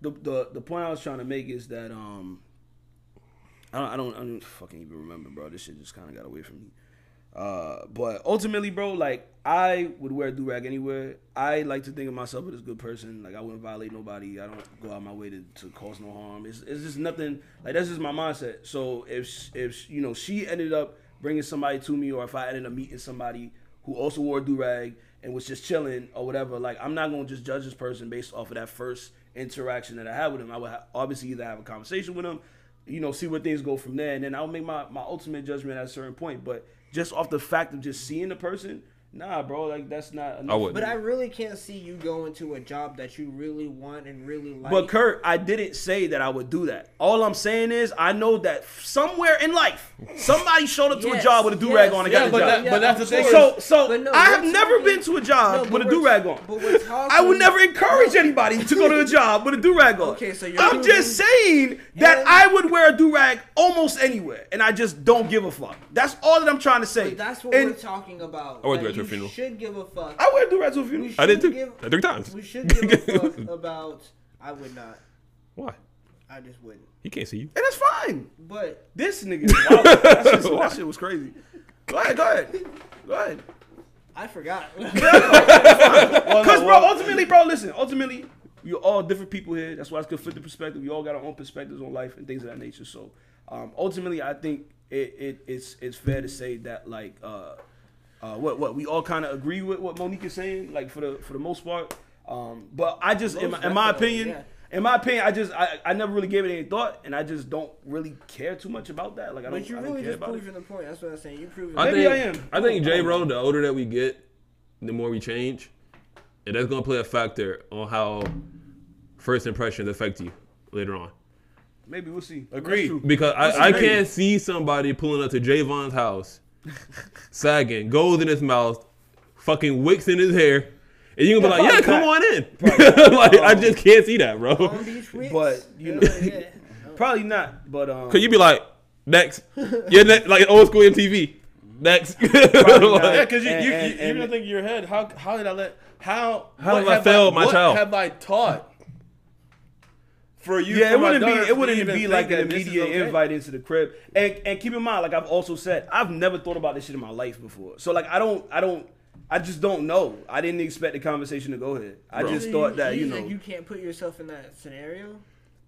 the the the point I was trying to make is that um, I don't I don't, I don't fucking even remember, bro. This shit just kind of got away from me. Uh, but ultimately, bro, like I would wear a durag anywhere. I like to think of myself as a good person. Like I wouldn't violate nobody. I don't go out my way to, to cause no harm. It's it's just nothing. Like that's just my mindset. So if if you know she ended up bringing somebody to me, or if I ended up meeting somebody who also wore a durag and was just chilling or whatever, like I'm not gonna just judge this person based off of that first interaction that I had with him. I would ha- obviously either have a conversation with him, you know, see where things go from there, and then I'll make my my ultimate judgment at a certain point. But just off the fact of just seeing the person, nah, bro, like that's not. Enough I wouldn't. But I really can't see you going to a job that you really want and really like. But Kurt, I didn't say that I would do that. All I'm saying is I know that somewhere in life, somebody showed up to a job with a durag yes, on and yeah, got the but job. that- but that's of the thing. course. so, so no, I have never talking- been to a job No, with a we're- durag on. but we're talking- I would never encourage anybody to go to a job with a durag on. Okay, so you're I'm proving- just saying that And- I would wear a durag almost anywhere, and I just don't give a fuck. That's all that I'm trying to say. But that's what and we're talking about. I would that do it to a you funeral. Should give a fuck. I wear durags to a We funeral. I did too. Give, Three times. We should give a fuck about. I would not. Why? I just wouldn't. He can't see you. And that's fine. But This nigga, wow, that, shit, that shit was crazy. Go ahead, go ahead, go ahead. I forgot. Because, bro, ultimately, bro, listen, ultimately, we're all different people here. That's why it's conflicted perspective. We all got our own perspectives on life and things of that nature. So, um, ultimately, I think it, it it's it's fair to say that like uh, uh, what what we all kind of agree with what Monique is saying, like for the for the most part. Um, but I just, in my, in my opinion, yeah. in my opinion, I just I, I never really gave it any thought, and I just don't really care too much about that. Like I don't, but you really care just about it. proving the point. That's what I'm saying. You proving. I Maybe think, I am. I think I J don't Bro, the older that we get, the more we change, and that's gonna play a factor on how first impressions affect you later on. Maybe we'll see. Agreed. That's true. Because Listen, I, I can't see somebody pulling up to Javon's house, sagging, gold in his mouth, fucking wicks in his hair, and you gonna be Yeah, like, yeah, come probably on in. like I just can't see that, bro. Palm Beach Wicks? But, you know- Yeah. Probably not, but um, Cause you be like, next, yeah, ne- like old school MTV, next. not. Yeah, because you, And- you, you, and- you're gonna think in your head, how how did I let how How what did I fail my what child? have I taught for you? Yeah, for it wouldn't be it wouldn't be like an that this is immediate okay? invite into the crib. And and keep in mind, like I've also said, I've never thought about this shit in my life before. So like I don't I don't I just don't know. I didn't expect the conversation to go here. I Bro. just So thought that you think know, you can't put yourself in that scenario.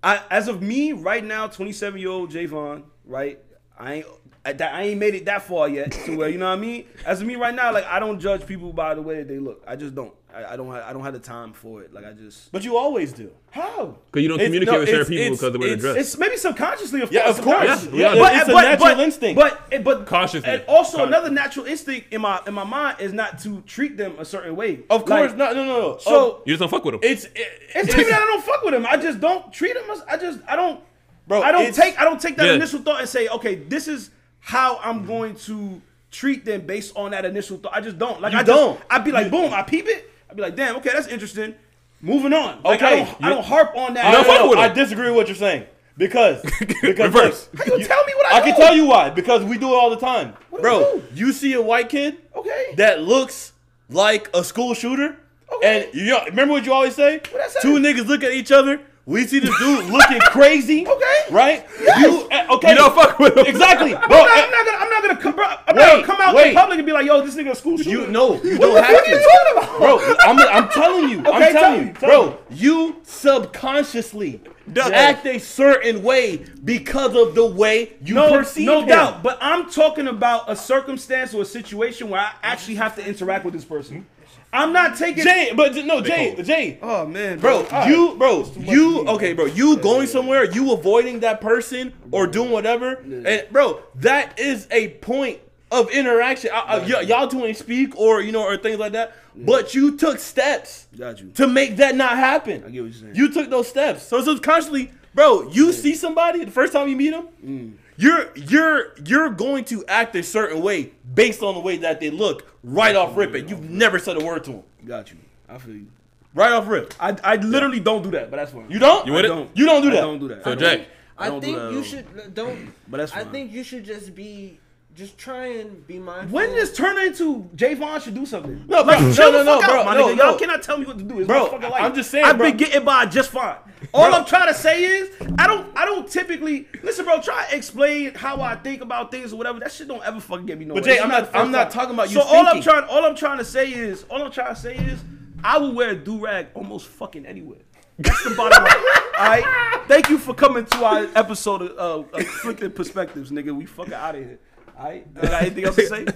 I as of me right now, twenty seven year old Javon, right? I ain't I, that, I ain't made it that far yet to where you know what I mean. As of me right now, like I don't judge people by the way that they look. I just don't. I, I don't have, I don't have the time for it. Like I just But you always do. how Because you don't It's- communicate no, with certain people because of the way they're dressed. it's maybe subconsciously, of Yeah, course. of course. subconsciously. Yeah, Yeah, it's a natural instinct. But eh, but Cautiously. And also Cautious. another natural instinct in my in my mind is not to treat them a certain way. Of course, Like, no, no, no, no. So you just don't fuck with them. it's it, it's not even that I don't fuck with them. I just don't treat them. As, I just I don't. Bro, I don't take I don't take that Yeah. initial thought and say, okay, this is how I'm going to treat them based on that initial thought. I just don't. Like You I don't. I'd be like, boom, I peep it. I'd be like, damn, okay, that's interesting. Moving on. Like I Okay, don't, I don't harp on that. I, don't no, no, I disagree with what you're saying because because Reverse. look, How you tell me what I I can tell you why because we do it all the time, What bro. you? You see a white kid Okay. that looks like a school shooter, Okay. and you know, remember what you always say? that say? Two niggas look at each other. We see this dude looking crazy. Okay. Right? Yes. You uh, okay? You don't fuck with them. Exactly, bro. I'm not, I'm not gonna. I'm not gonna come. I'm not gonna come out wait. in public and be like, "Yo, this nigga a school shooter." You no, you don't the have fuck to. are you talking about, Bro, I'm, I'm telling you. I'm Okay, tell telling me, you. tell Bro, me. you subconsciously Duh. act a certain way because of the way you No, perceive no him. doubt. But I'm talking about a circumstance or a situation where I actually have to interact with this person. I'm not taking. Jay, but no, Jay, Jay. Oh man, Bro, All right. you, bro, you, okay, bro, you going somewhere, you avoiding that person or doing whatever, and bro, that is a point of interaction. I, I, y- y'all two ain't speak or you know or things like that, but you took steps got you. to make that not happen. I get what you're saying. You took those steps. So subconsciously, bro, you see somebody the first time you meet them, Mm. You're you're you're going to act a certain way based on the way that they look right off rip, and you've never said a word to them. got you. I feel you. Right off rip. I, I literally don't do that, but that's fine. You don't? You with I it? don't. You don't do I that. don't do that. So I don't- Jay, I I don't do think that you should don't. But that's fine. I think you should just be, just try and be mindful. When did this turn into Javon should do something? No, bro. No, chill no, the no, fuck bro. out, my No, nigga. no. Y'all cannot tell me what to do. It's Bro, my fucking life. I'm just saying, I've bro. been getting by just fine. All Bro. I'm trying to say is, I don't, I don't typically listen, bro. Try to explain how I think about things or whatever. That shit don't ever fucking get me nowhere. But Jay, I'm not- I'm not talking about you So all I'm trying, all I'm trying to say is, all I'm trying to say is, I will wear a durag almost fucking anywhere. That's the bottom line. All right. Thank you for coming to our episode of uh, Afflicted Perspectives, nigga. We fucking out of here. All right. You got anything else to say?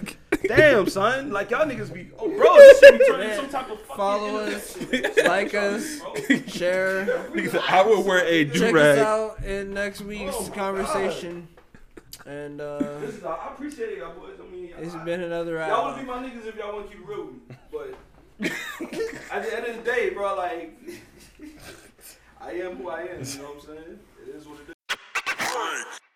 Damn, son. Like y'all niggas be, oh, bro, this shit be turning some type of fucking Follow us, like us, share. I would wear a do Check us out in next week's Oh my conversation. And uh, This is- I appreciate it, y'all boys. I mean, it's I- been another Y'all would be my niggas if y'all want to keep it real. But at the end of the day, bro, like I am who I am. You know what I'm saying? It is what it is.